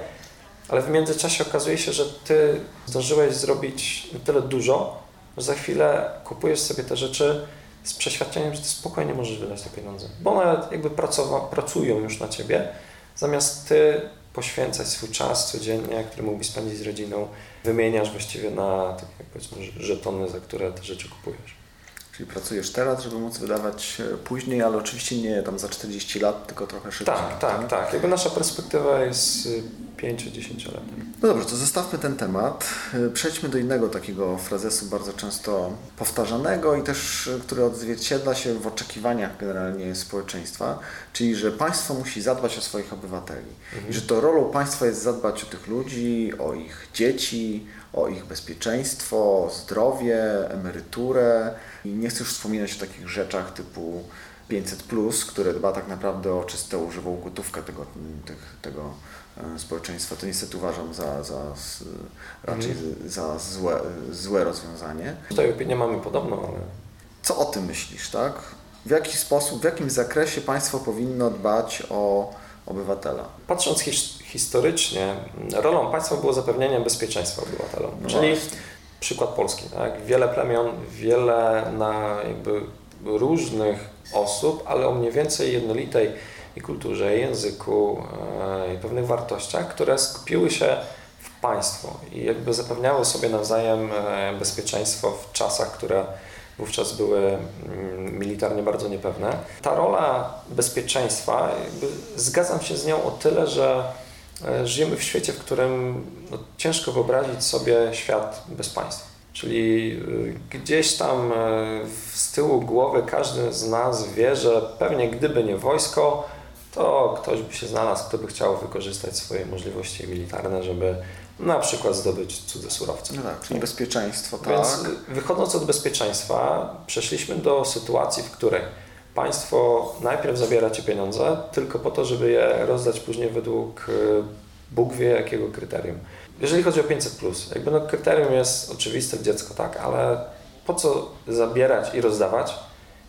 C: Ale w międzyczasie okazuje się, że Ty zdążyłeś zrobić tyle dużo, że za chwilę kupujesz sobie te rzeczy z przeświadczeniem, że Ty spokojnie możesz wydać te pieniądze. Bo one jakby pracowa- pracują już na Ciebie, zamiast Ty poświęcać swój czas codziennie, który mógłbyś spędzić z rodziną, wymieniasz właściwie na takie powiedzmy żetony, za które te rzeczy kupujesz.
B: Czyli pracujesz teraz, żeby móc wydawać e, później, ale oczywiście nie tam za 40 lat, tylko trochę szybciej.
C: Tak, tak, tak. Jakby nasza perspektywa jest 5-10 lat.
B: No dobrze, to zostawmy ten temat. E, Przejdźmy do innego takiego frazesu bardzo często powtarzanego i też, e, który odzwierciedla się w oczekiwaniach generalnie społeczeństwa, czyli że państwo musi zadbać o swoich obywateli. I że to rolą państwa jest zadbać o tych ludzi, o ich dzieci, o ich bezpieczeństwo, zdrowie, emeryturę. I nie chcę już wspominać o takich rzeczach typu 500, które dba tak naprawdę o czystą, żywą gotówkę tego, tych, tego e, społeczeństwa. To niestety uważam za, za raczej za złe, złe rozwiązanie.
C: Tutaj opinię mamy podobną, ale
B: Co o tym myślisz, tak? W jaki sposób, w jakim zakresie państwo powinno dbać o obywatela?
C: Patrząc his- historycznie, rolą państwa było zapewnienie bezpieczeństwa obywatelom.
B: No
C: Czyli
B: właśnie.
C: przykład Polski. Tak? Wiele plemion, wiele na jakby różnych osób, ale o mniej więcej jednolitej i kulturze, i języku, e, i pewnych wartościach, które skupiły się w państwo i jakby zapewniały sobie nawzajem e, bezpieczeństwo w czasach, które wówczas były mm, militarnie bardzo niepewne. Ta rola bezpieczeństwa, zgadzam się z nią o tyle, że e, żyjemy w świecie, w którym no, ciężko wyobrazić sobie świat bez państwa. Czyli y, gdzieś tam e, z tyłu głowy każdy z nas wie, że pewnie gdyby nie wojsko, to ktoś by się znalazł, kto by chciał wykorzystać swoje możliwości militarne, żeby na przykład zdobyć cudze surowce.
B: No tak, czyli bezpieczeństwo, tak.
C: Więc wychodząc od bezpieczeństwa, przeszliśmy do sytuacji, w której państwo najpierw zabiera ci pieniądze tylko po to, żeby je rozdać później według y, Bóg wie jakiego kryterium. Jeżeli chodzi o 500, jakby no kryterium jest oczywiste dziecko, tak, ale po co zabierać i rozdawać,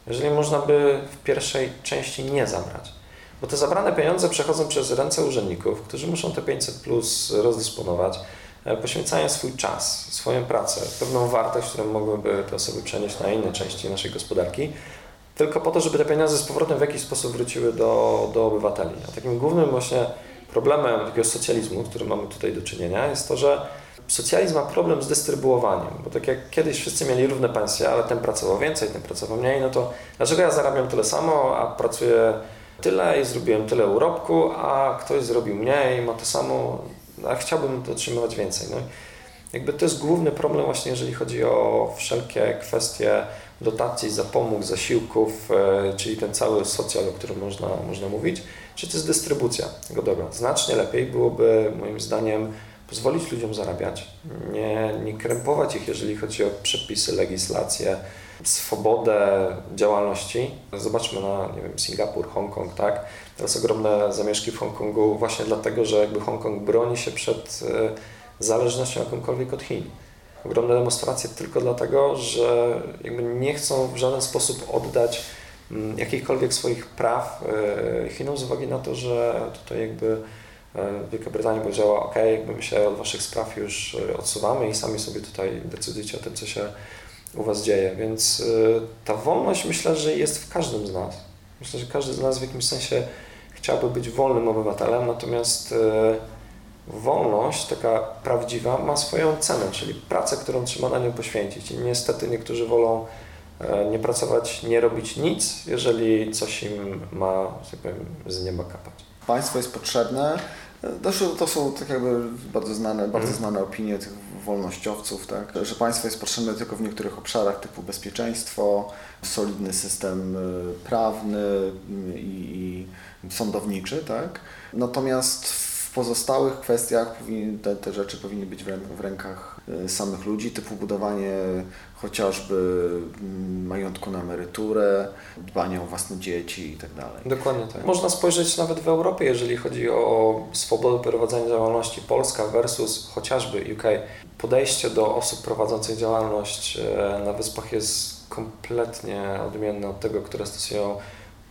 C: jeżeli można by w pierwszej części nie zabrać? Bo te zabrane pieniądze przechodzą przez ręce urzędników, którzy muszą te 500 plus rozdysponować, e, poświęcają swój czas, swoją pracę, pewną wartość, którą mogłyby te osoby przenieść na inne części naszej gospodarki, tylko po to, żeby te pieniądze z powrotem w jakiś sposób wróciły do, do obywateli. A takim głównym właśnie problemem takiego socjalizmu, z którym mamy tutaj do czynienia, jest to, że socjalizm ma problem z dystrybuowaniem, bo tak jak kiedyś wszyscy mieli równe pensje, ale ten pracował więcej, ten pracował mniej, no to dlaczego ja zarabiam tyle samo, a pracuję tyle i zrobiłem tyle urobku, a ktoś zrobił mniej, ma to samo, a chciałbym otrzymywać więcej. No, i jakby to jest główny problem właśnie, jeżeli chodzi o wszelkie kwestie dotacji, zapomóg, zasiłków, e, czyli ten cały socjal, o którym można, można mówić, czy to jest dystrybucja tego dobra. Znacznie lepiej byłoby, moim zdaniem, pozwolić ludziom zarabiać, nie, nie krępować ich, jeżeli chodzi o przepisy, legislację, swobodę działalności. Zobaczmy na, nie wiem, Singapur, Hongkong, tak? Teraz ogromne zamieszki w Hongkongu właśnie dlatego, że jakby Hongkong broni się przed e, zależnością jakąkolwiek od Chin. Ogromne demonstracje tylko dlatego, że jakby nie chcą w żaden sposób oddać mm, jakichkolwiek swoich praw e, Chinom z uwagi na to, że tutaj jakby e, Wielka Brytania powiedziała, ok, jakby my się od waszych spraw już odsuwamy i sami sobie tutaj decydujcie o tym, co się u was dzieje. Więc y, ta wolność myślę, że jest w każdym z nas. Myślę, że każdy z nas w jakimś sensie chciałby być wolnym obywatelem, natomiast y, wolność, taka prawdziwa, ma swoją cenę, czyli pracę, którą trzeba na nią poświęcić. I niestety niektórzy wolą e, nie pracować, nie robić nic, jeżeli coś im ma, tak powiem, z nieba kapać.
B: Państwo jest potrzebne. Zresztą to są tak jakby bardzo znane, bardzo
C: Mhm.
B: znane opinie tych wolnościowców, tak? że państwo jest potrzebne tylko w niektórych obszarach typu bezpieczeństwo, solidny system y, prawny y, i, i sądowniczy. Tak? Natomiast w pozostałych kwestiach te, te rzeczy powinny być w rękach y, samych ludzi, typu budowanie chociażby mm, majątku na emeryturę, dbanie o własne dzieci i tak dalej.
C: Dokładnie tak. Można spojrzeć nawet w Europie, jeżeli chodzi o swobodę prowadzenia działalności Polska versus chociażby UK. Podejście do osób prowadzących działalność e, na wyspach jest kompletnie odmienne od tego, które stosują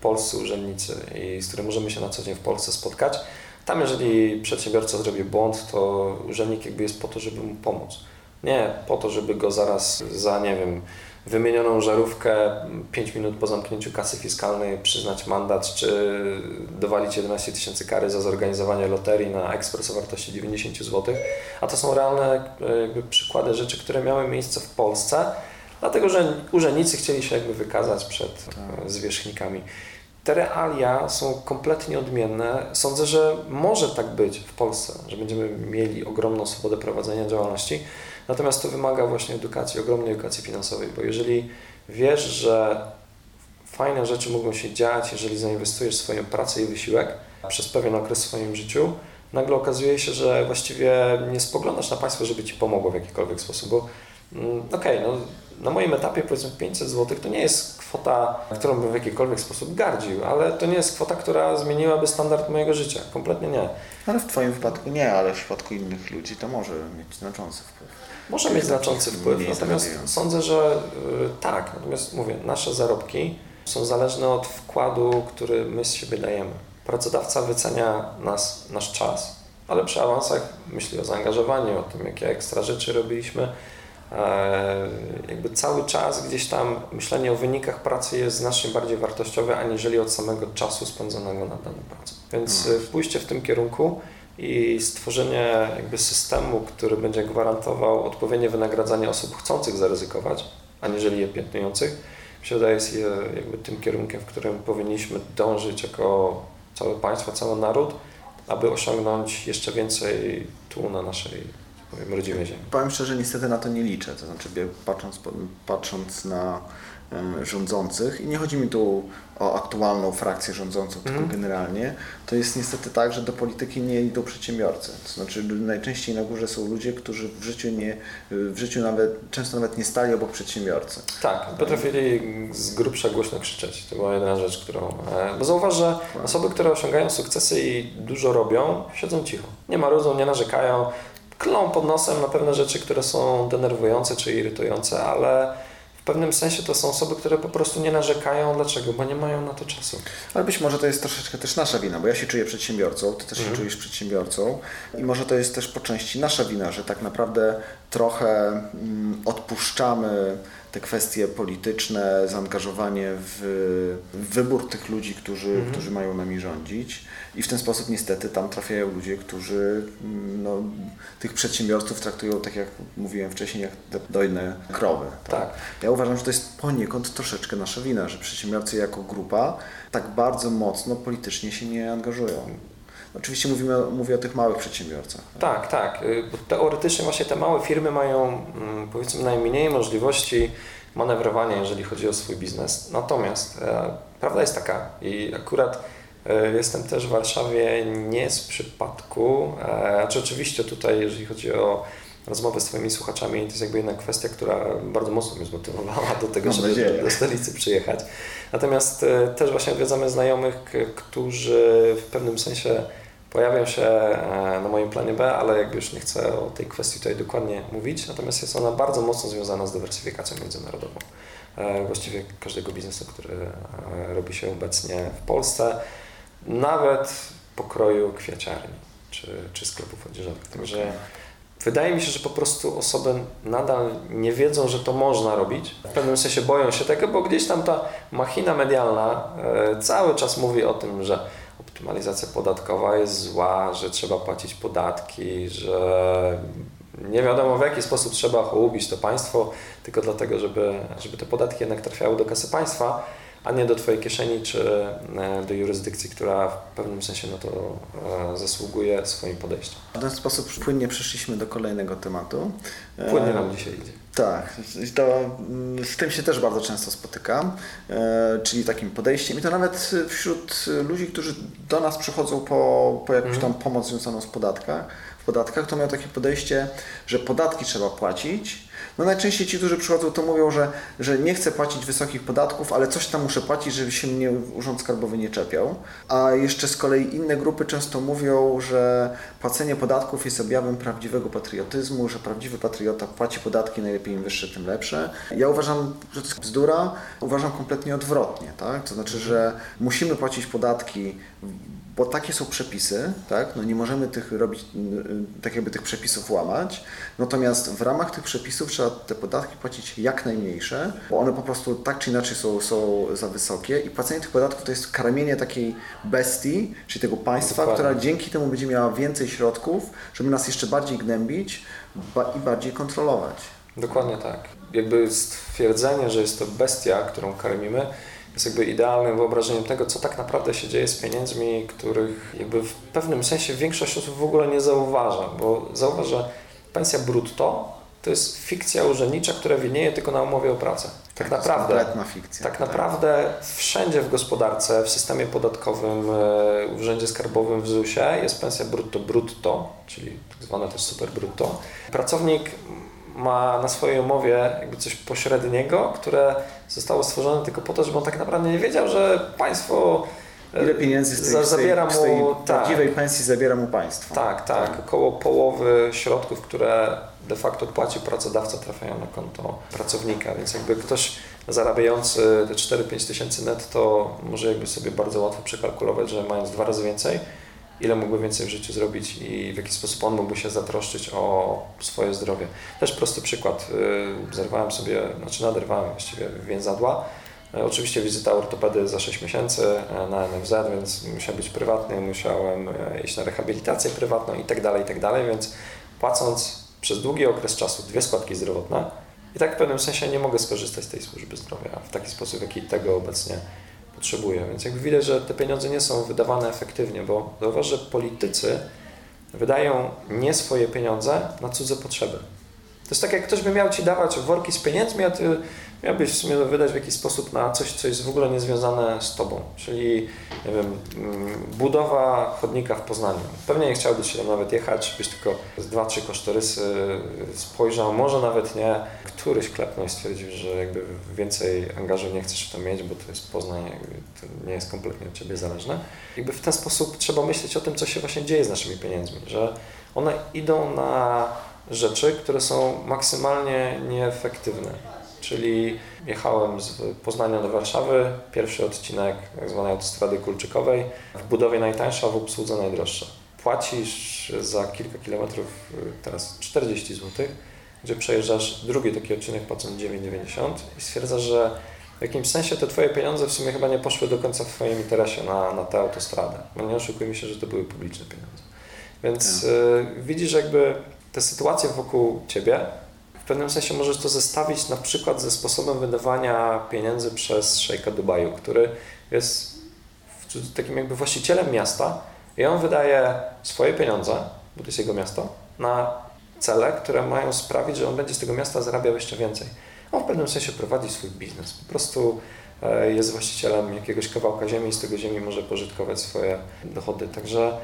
C: polscy urzędnicy i z którym możemy się na co dzień w Polsce spotkać. Tam, jeżeli przedsiębiorca zrobi błąd, to urzędnik jakby jest po to, żeby mu pomóc. Nie po to, żeby go zaraz za, nie wiem, wymienioną żarówkę 5 minut po zamknięciu kasy fiskalnej przyznać mandat, czy dowalić 11 tysięcy kary za zorganizowanie loterii na ekspres o wartości 90 zł. A to są realne jakby przykłady rzeczy, które miały miejsce w Polsce, dlatego że urzędnicy chcieli się jakby wykazać przed e, zwierzchnikami. Te realia są kompletnie odmienne. Sądzę, że może tak być w Polsce, że będziemy mieli ogromną swobodę prowadzenia działalności, natomiast to wymaga właśnie edukacji, ogromnej edukacji finansowej, bo jeżeli wiesz, że fajne rzeczy mogą się dziać, jeżeli zainwestujesz swoją pracę i wysiłek przez pewien okres w swoim życiu, nagle okazuje się, że właściwie nie spoglądasz na państwo, żeby ci pomogło w jakikolwiek sposób, bo mm, okej, okay, no na moim etapie powiedzmy 500 zł to nie jest kwota, którą bym w jakikolwiek sposób gardził, ale to nie jest kwota, która zmieniłaby standard mojego życia. Kompletnie nie.
B: Ale w Twoim wypadku nie, ale w przypadku innych ludzi to może mieć znaczący wpływ.
C: Może mieć znaczący wpływ, natomiast sądzę, że y, tak. Natomiast mówię, nasze zarobki są zależne od wkładu, który my z siebie dajemy. Pracodawca wycenia nas, nasz czas, ale przy awansach myśli o zaangażowaniu, o tym, jakie ekstra rzeczy robiliśmy jakby cały czas gdzieś tam myślenie o wynikach pracy jest znacznie bardziej wartościowe, aniżeli od samego czasu spędzonego na daną pracę. Więc hmm. pójście w tym kierunku i stworzenie jakby systemu, który będzie gwarantował odpowiednie wynagradzanie osób chcących zaryzykować, aniżeli je piętnujących, mi się wydaje jest jakby tym kierunkiem, w którym powinniśmy dążyć jako całe państwo, cały naród, aby osiągnąć jeszcze więcej tu na naszej powiem, rodzimej ziemi.
B: Powiem szczerze, niestety na to nie liczę. To znaczy, patrząc, patrząc na rządzących i nie chodzi mi tu o aktualną frakcję rządzącą, tylko mm. generalnie, to jest niestety tak, że do polityki nie idą przedsiębiorcy. To znaczy najczęściej na górze są ludzie, którzy w życiu nie, w życiu nawet, często nawet nie stali obok przedsiębiorcy.
C: Tak, potrafili z grubsza głośno krzyczeć. To była jedna rzecz, którą... E, bo zauważ, że osoby, które osiągają sukcesy i dużo robią, siedzą cicho. Nie marudzą, nie narzekają, klą pod nosem na pewne rzeczy, które są denerwujące czy irytujące, ale w pewnym sensie to są osoby, które po prostu nie narzekają. Dlaczego? Bo nie mają na to czasu.
B: Ale być może to jest troszeczkę też nasza wina, bo ja się czuję przedsiębiorcą, ty też mhm. się czujesz przedsiębiorcą i może to jest też po części nasza wina, że tak naprawdę trochę mm, odpuszczamy te kwestie polityczne, zaangażowanie w, w wybór tych ludzi, którzy, mhm. którzy mają nami rządzić. I w ten sposób niestety tam trafiają ludzie, którzy mm, no, tych przedsiębiorców traktują tak jak mówiłem wcześniej, jak dojne krowy.
C: Tak? tak.
B: Ja uważam, że to jest poniekąd troszeczkę nasza wina, że przedsiębiorcy jako grupa tak bardzo mocno politycznie się nie angażują. Oczywiście mówimy, mówię o tych małych przedsiębiorcach.
C: Tak, tak. Y, teoretycznie właśnie te małe firmy mają mm, powiedzmy najmniej możliwości manewrowania, jeżeli chodzi o swój biznes. Natomiast e, prawda jest taka i akurat e, jestem też w Warszawie nie z przypadku. E, znaczy oczywiście tutaj, jeżeli chodzi o rozmowę z Twoimi słuchaczami, to jest jakby jedna kwestia, która bardzo mocno mnie zmotywowała do tego, żeby do, do stolicy przyjechać. Natomiast też właśnie odwiedzamy znajomych, którzy w pewnym sensie pojawią się e, na moim planie B, ale jakby już nie chcę o tej kwestii tutaj dokładnie mówić, natomiast jest ona bardzo mocno związana z dywersyfikacją międzynarodową. E, właściwie każdego biznesu, który e, robi się obecnie w Polsce, nawet pokroju kwieciarni czy, czy sklepów odzieżowych. Także wydaje mi się, że po prostu osoby nadal nie wiedzą, że to można robić. W pewnym sensie boją się tego, bo gdzieś tam ta machina medialna cały czas mówi o tym, że optymalizacja podatkowa jest zła, że trzeba płacić podatki, że nie wiadomo w jaki sposób trzeba hołubić to państwo, tylko dlatego, żeby, żeby te podatki jednak trafiały do kasy państwa, a nie do Twojej kieszeni czy e, do jurysdykcji, która w pewnym sensie na to e, zasługuje swoim podejściem.
B: W ten sposób płynnie przeszliśmy do kolejnego tematu.
C: Płynnie nam dzisiaj idzie.
B: Tak, to mm, z tym się też bardzo często spotykam, e, czyli takim podejściem i to nawet wśród ludzi, którzy do nas przychodzą po, po jakąś mhm. tam pomoc związaną z podatkach, w podatkach, to mają takie podejście, że podatki trzeba płacić, no najczęściej ci, którzy przychodzą, to mówią, że, że nie chcę płacić wysokich podatków, ale coś tam muszę płacić, żeby się mnie Urząd Skarbowy nie czepiał. A jeszcze z kolei inne grupy często mówią, że płacenie podatków jest objawem prawdziwego patriotyzmu, że prawdziwy patriota płaci podatki, najlepiej im wyższe, tym lepsze. Ja uważam, że to jest bzdura, uważam kompletnie odwrotnie. Tak? To znaczy, że musimy płacić podatki bo takie są przepisy, tak? No nie możemy tych robić, y, tak jakby tych przepisów łamać, natomiast w ramach tych przepisów trzeba te podatki płacić jak najmniejsze, bo one po prostu tak czy inaczej są, są za wysokie i płacenie tych podatków to jest karmienie takiej bestii, czyli tego państwa,
C: Dokładnie.
B: która dzięki temu będzie miała więcej środków, żeby nas jeszcze bardziej gnębić i bardziej kontrolować.
C: Dokładnie tak. Jakby stwierdzenie, że jest to bestia, którą karmimy, jest jakby idealnym wyobrażeniem tego, co tak naprawdę się dzieje z pieniędzmi, których jakby w pewnym sensie większość osób w ogóle nie zauważa, bo zauważ, że pensja brutto to jest fikcja urzędnicza, która winieje tylko na umowie o pracę. Tak
B: jest
C: naprawdę.
B: Kompletna fikcja.
C: Tak naprawdę wszędzie w gospodarce, w systemie podatkowym, w urzędzie skarbowym, w ZUS-ie jest pensja brutto brutto, czyli tak zwane też super brutto. Pracownik ma na swojej umowie jakby coś pośredniego, które zostało stworzone tylko po to, żeby on tak naprawdę nie wiedział, że państwo e,
B: Ile pieniędzy z tej,
C: za-
B: z tej,
C: zabiera
B: z tej
C: mu tak,
B: prawdziwej pensji zabiera mu państwo.
C: tak, tak, około połowy środków, które de facto płaci pracodawca trafiają na konto pracownika, więc jakby ktoś zarabiający te 4-5 tysięcy netto może jakby sobie bardzo łatwo przekalkulować, że mając dwa razy więcej, ile mógłby więcej w życiu zrobić i w jaki sposób on mógłby się zatroszczyć o swoje zdrowie. Też prosty przykład. Yy, Zerwałem sobie, znaczy naderwałem właściwie więzadła. E, Oczywiście wizyta ortopedy za 6 miesięcy e, na NFZ, więc musiał być prywatny, musiałem iść na rehabilitację prywatną i tak dalej, i tak dalej, więc płacąc przez długi okres czasu dwie składki zdrowotne i tak w pewnym sensie nie mogę skorzystać z tej służby zdrowia w taki sposób, jaki tego obecnie potrzebuję. Więc jakby widać, że te pieniądze nie są wydawane efektywnie, bo zauważ, że politycy wydają nie swoje pieniądze na cudze potrzeby. To jest tak, jak ktoś by miał ci dawać worki z pieniędzmi, a ty miałbyś w sumie wydać w jakiś sposób na coś, co jest w ogóle niezwiązane z tobą. Czyli, nie wiem, mm, budowa chodnika w Poznaniu. Pewnie nie chciałbyś się tam nawet jechać, byś tylko z dwa, trzy kosztorysy spojrzał, może nawet nie. Któryś klepnął i stwierdził, że jakby więcej angażu nie chcesz w to mieć, bo to jest Poznań, to nie jest kompletnie od ciebie zależne. Jakby w ten sposób trzeba myśleć o tym, co się właśnie dzieje z naszymi pieniędzmi, że one idą na rzeczy, które są maksymalnie nieefektywne. Czyli jechałem z Poznania do Warszawy, pierwszy odcinek tak zwanej autostrady kulczykowej, w budowie najtańsza, w obsłudze najdroższa. Płacisz za kilka kilometrów y, teraz 40 zł, gdzie przejeżdżasz drugi taki odcinek płacąc 9,90 i stwierdzasz, że w jakimś sensie te Twoje pieniądze w sumie chyba nie poszły do końca w Twoim interesie na, na tę autostradę. Bo nie oszukujmy się, że to były publiczne pieniądze. Więc y, widzisz jakby te sytuacje wokół Ciebie, w pewnym sensie możesz to zestawić na przykład ze sposobem wydawania pieniędzy przez szejka Dubaju, który jest takim jakby właścicielem miasta i on wydaje swoje pieniądze, bo to jest jego miasto, na cele, które mają sprawić, że on będzie z tego miasta zarabiał jeszcze więcej. On w pewnym sensie prowadzi swój biznes. Po prostu e, jest właścicielem jakiegoś kawałka ziemi i z tego ziemi może pożytkować swoje dochody. Także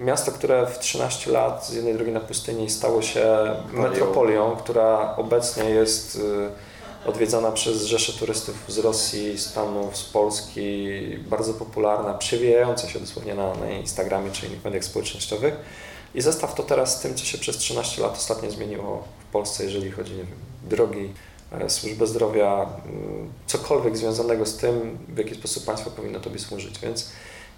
C: miasto, które w 13 lat z jednej drogi na pustyni stało się metropolią, która obecnie jest e, odwiedzana przez rzesze turystów z Rosji, Stanów, z Polski, bardzo popularna, przewijająca się dosłownie na, na Instagramie czy innych mediach społecznościowych. I zestaw to teraz z tym, co się przez 13 lat ostatnio zmieniło w Polsce, jeżeli chodzi, nie wiem, drogi, e, służbę zdrowia, cokolwiek związanego z tym, w jaki sposób państwo powinno Tobie służyć. Więc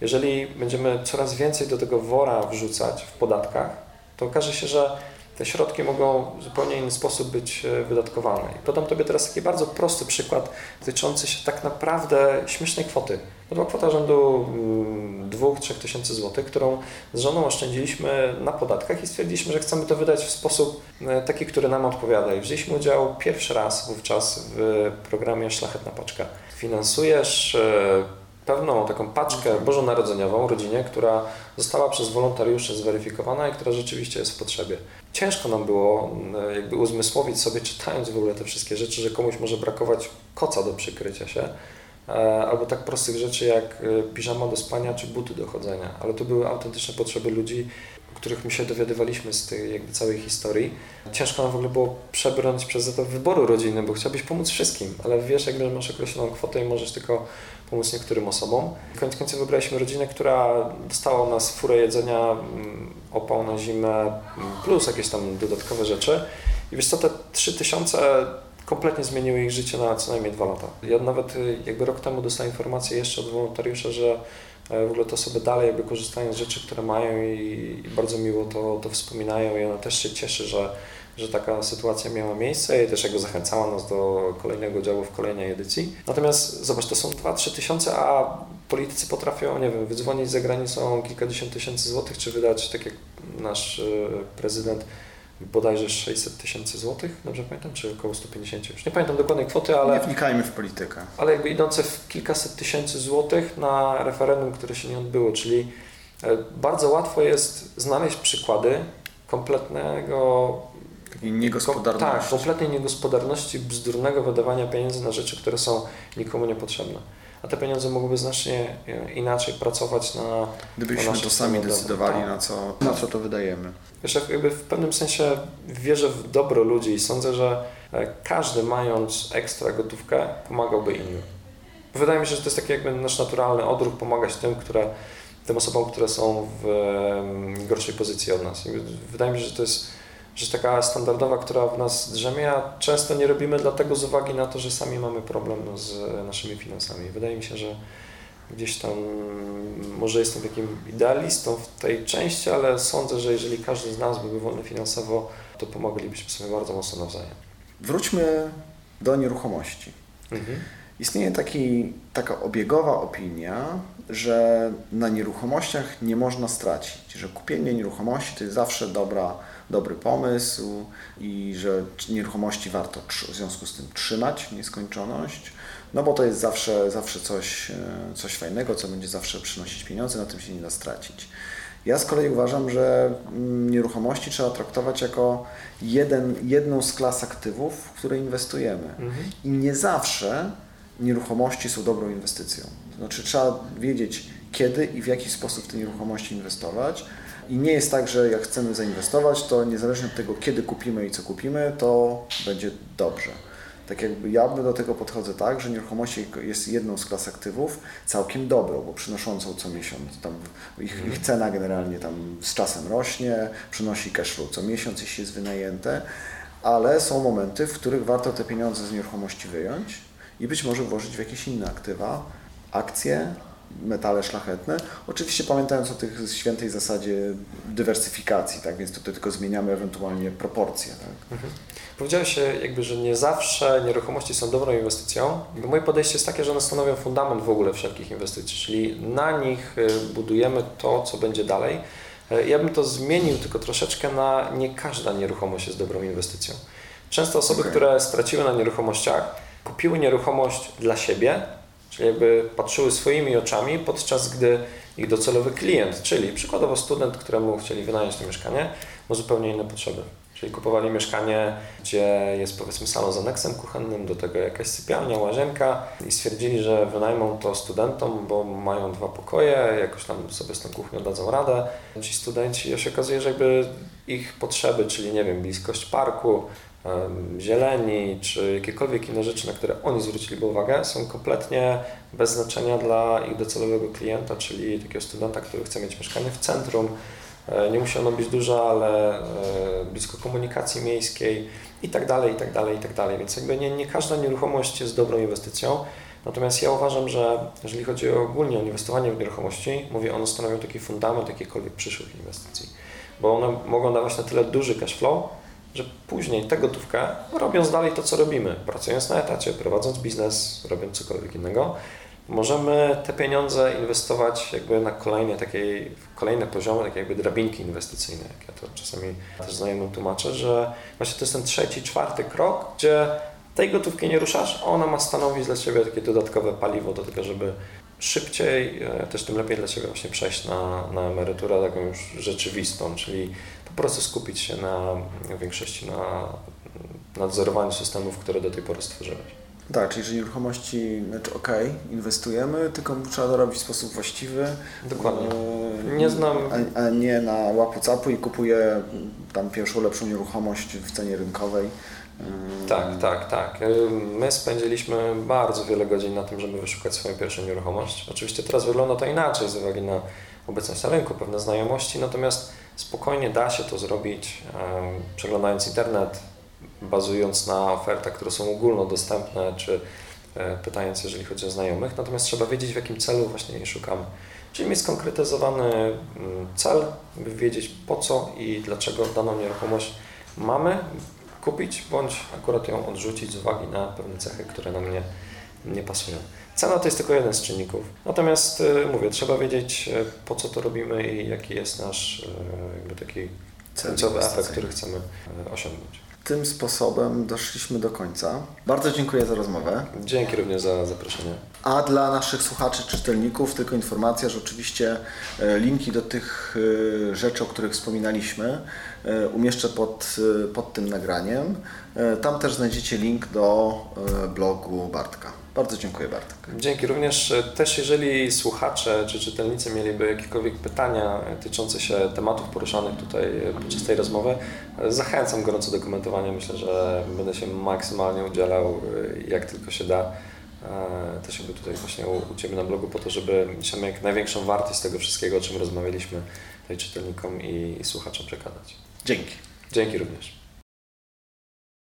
C: jeżeli będziemy coraz więcej do tego wora wrzucać w podatkach, to okaże się, że te środki mogą w zupełnie inny sposób być e, wydatkowane. I podam Tobie teraz taki bardzo prosty przykład dotyczący się tak naprawdę śmiesznej kwoty. To była kwota rzędu 2-3 tysięcy złotych, którą z żoną oszczędziliśmy na podatkach i stwierdziliśmy, że chcemy to wydać w sposób e, taki, który nam odpowiada. I wzięliśmy udział pierwszy raz wówczas w programie Szlachetna Paczka. Finansujesz e, pewną taką paczkę bożonarodzeniową rodzinie, która została przez wolontariuszy zweryfikowana i która rzeczywiście jest w potrzebie. Ciężko nam było e, jakby uzmysłowić sobie, czytając w ogóle te wszystkie rzeczy, że komuś może brakować koca do przykrycia się, e, albo tak prostych rzeczy jak e, piżama do spania czy buty do chodzenia, ale to były autentyczne potrzeby ludzi, których my się dowiadywaliśmy z tej jakby całej historii. Ciężko nam w ogóle było przebrnąć przez to wyboru rodziny, bo chciałbyś pomóc wszystkim, ale wiesz, jakby masz określoną kwotę i możesz tylko pomóc niektórym osobom. Koniec końców wybraliśmy rodzinę, która dostała nas furę jedzenia, mm, opał na zimę, mm, plus jakieś tam dodatkowe rzeczy. I wiesz co, te 3000 kompletnie zmieniły ich życie na co najmniej dwa lata. Ja nawet y, jakby rok temu dostałem informację jeszcze od wolontariusza, że w ogóle te osoby dalej jakby korzystają z rzeczy, które mają i, i bardzo miło to, to wspominają i ona też się cieszy, że, że taka sytuacja miała miejsce i też jakby zachęcała nas do kolejnego działu w kolejnej edycji. Natomiast zobacz, to są 2-3 tysiące, a politycy potrafią, nie wiem, wydzwonić za granicą kilkadziesiąt tysięcy złotych, czy wydać, tak jak nasz e, prezydent, bodajże 600 tysięcy złotych, dobrze pamiętam, czy około 150, już nie pamiętam dokładnej kwoty, ale...
B: Nie wnikajmy w politykę.
C: Ale jakby idące w kilkaset tysięcy złotych na referendum, które się nie odbyło, czyli e, bardzo łatwo jest znaleźć przykłady kompletnego
B: Takiej niegospodarności.
C: tak, kompletnej niegospodarności, bzdurnego wydawania pieniędzy na rzeczy, które są nikomu niepotrzebne. A te pieniądze mogłyby znacznie e, inaczej pracować na. na
B: Gdybyśmy
C: nasze
B: to sami decydowali,
C: dobro.
B: na co, na co to wydajemy.
C: Wiesz, jak jakby w pewnym sensie wierzę w dobro ludzi i sądzę, że e, każdy mając ekstra gotówkę pomagałby innym. Wydaje mi się, że to jest taki jakby nasz naturalny odruch pomagać tym, które, tym osobom, które są w gorszej pozycji od nas. Wydaje mi się, że to jest rzecz taka standardowa, która w nas drzemie, a często nie robimy dlatego z uwagi na to, że sami mamy problem no, z naszymi finansami. Wydaje mi się, że gdzieś tam może jestem takim idealistą w tej części, ale sądzę, że jeżeli każdy z nas byłby wolny finansowo, to pomoglibyśmy sobie bardzo mocno nawzajem.
B: Wróćmy do nieruchomości. Istnieje taki, taka obiegowa opinia, że na nieruchomościach nie można stracić, że kupienie nieruchomości to jest zawsze dobra, dobry pomysł i że nieruchomości warto w związku z tym trzymać w nieskończoność, no bo to jest zawsze, zawsze coś, e, coś fajnego, co będzie zawsze przynosić pieniądze, na tym się nie da stracić. Ja z kolei uważam, że mm, nieruchomości trzeba traktować jako jeden, jedną z klas aktywów, w które inwestujemy. I nie zawsze nieruchomości są dobrą inwestycją. To znaczy trzeba wiedzieć, kiedy i w jaki sposób w te nieruchomości inwestować. I nie jest tak, że jak chcemy zainwestować, to niezależnie od tego, kiedy kupimy i co kupimy, to będzie dobrze. Tak jakby ja do tego podchodzę tak, że nieruchomości jest jedną z klas aktywów całkiem dobrą, bo przynoszącą co miesiąc. Tam ich, ich cena generalnie tam z czasem rośnie, przynosi cashflow co miesiąc, jeśli jest wynajęte, ale są momenty, w których warto te pieniądze z nieruchomości wyjąć i być może włożyć w jakieś inne aktywa, akcje, metale szlachetne. Oczywiście pamiętając o tych świętej zasadzie dywersyfikacji, tak więc tutaj tylko zmieniamy ewentualnie proporcje. Tak?
C: Powiedziałeś się jakby, że nie zawsze nieruchomości są dobrą inwestycją. Moje podejście jest takie, że one stanowią fundament w ogóle wszelkich inwestycji, czyli na nich y, budujemy to, co będzie dalej. Y, Ja bym to zmienił tylko troszeczkę na nie każda nieruchomość jest dobrą inwestycją. Często osoby,
B: Okej.
C: które straciły na nieruchomościach, kupiły nieruchomość dla siebie, czyli jakby patrzyły swoimi oczami, podczas gdy ich docelowy klient, czyli przykładowo student, któremu chcieli wynająć to mieszkanie, ma zupełnie inne potrzeby. Czyli kupowali mieszkanie, gdzie jest powiedzmy salon z aneksem kuchennym, do tego jakaś sypialnia, łazienka i stwierdzili, że wynajmą to studentom, bo mają dwa pokoje, jakoś tam sobie z tą kuchnią dadzą radę. Ci studenci, a się okazuje, że jakby ich potrzeby, czyli nie wiem, bliskość parku, zieleni, czy jakiekolwiek inne rzeczy, na które oni zwróciliby uwagę, są kompletnie bez znaczenia dla ich docelowego klienta, czyli takiego studenta, który chce mieć mieszkanie w centrum, E, Nie musi ono być duże, ale e, blisko komunikacji miejskiej i tak dalej, i tak dalej, i tak dalej. Więc jakby nie, nie każda nieruchomość jest dobrą inwestycją. Natomiast ja uważam, że jeżeli chodzi ogólnie o inwestowanie w nieruchomości, mówię, one stanowią taki fundament jakiejkolwiek przyszłych inwestycji. Bo one mogą dawać na tyle duży cash flow, że później tę gotówkę, robiąc dalej to, co robimy, pracując na etacie, prowadząc biznes, robiąc cokolwiek innego, możemy te pieniądze inwestować jakby na kolejne takie, kolejne poziomy, takie jakby drabinki inwestycyjne, jak ja to czasami też znajomym tłumaczę, że właśnie to jest ten trzeci, czwarty krok, gdzie tej gotówki nie ruszasz, a ona ma stanowić dla Ciebie takie dodatkowe paliwo do tego, żeby szybciej, e, też tym lepiej dla Ciebie właśnie przejść na, na emeryturę taką już rzeczywistą, czyli po prostu skupić się na w większości na nadzorowaniu systemów, które do tej pory stworzyłeś.
B: Tak, czyli że nieruchomości, znaczy okej, inwestujemy, tylko trzeba to robić w sposób właściwy.
C: Dokładnie.
B: E,
C: Nie znam-
B: A, a nie na łapu capu i kupuję tam pierwszą lepszą nieruchomość w cenie rynkowej. E,
C: Tak, tak, tak. Y, My spędziliśmy bardzo wiele godzin na tym, żeby wyszukać swoją pierwszą nieruchomość. Oczywiście teraz wygląda to inaczej z uwagi na obecność na rynku, pewne znajomości, natomiast spokojnie da się to zrobić, przeglądając internet, bazując na ofertach, które są ogólnodostępne, czy e, pytając, jeżeli chodzi o znajomych. Natomiast trzeba wiedzieć, w jakim celu właśnie jej szukamy. Czyli mieć skonkretyzowany mm, cel, by wiedzieć po co i dlaczego daną nieruchomość mamy kupić, bądź akurat ją odrzucić z uwagi na pewne cechy, które nam nie, nie pasują. Cena to jest tylko jeden z czynników. Natomiast y, mówię, trzeba wiedzieć y, po co to robimy i jaki jest nasz y, jakby taki końcowy efekt, który chcemy osiągnąć.
B: Tym sposobem doszliśmy do końca. Bardzo dziękuję za rozmowę.
C: Dzięki również za zaproszenie.
B: A dla naszych słuchaczy, czytelników, tylko informacja, że oczywiście linki do tych rzeczy, o których wspominaliśmy, umieszczę pod, pod tym nagraniem. Tam też znajdziecie link do blogu Bartka. Bardzo dziękuję, Bartek.
C: Dzięki również. Też jeżeli słuchacze czy czytelnicy mieliby jakiekolwiek pytania tyczące się tematów poruszanych tutaj podczas tej rozmowy, zachęcam gorąco do komentowania. Myślę, że będę się maksymalnie udzielał, jak tylko się da. E, Też jakby tutaj właśnie u u Ciebie na blogu po to, żeby chciałem jak największą wartość z tego wszystkiego, o czym rozmawialiśmy tutaj czytelnikom i, i słuchaczom przekazać.
B: Dzięki.
C: Dzięki również.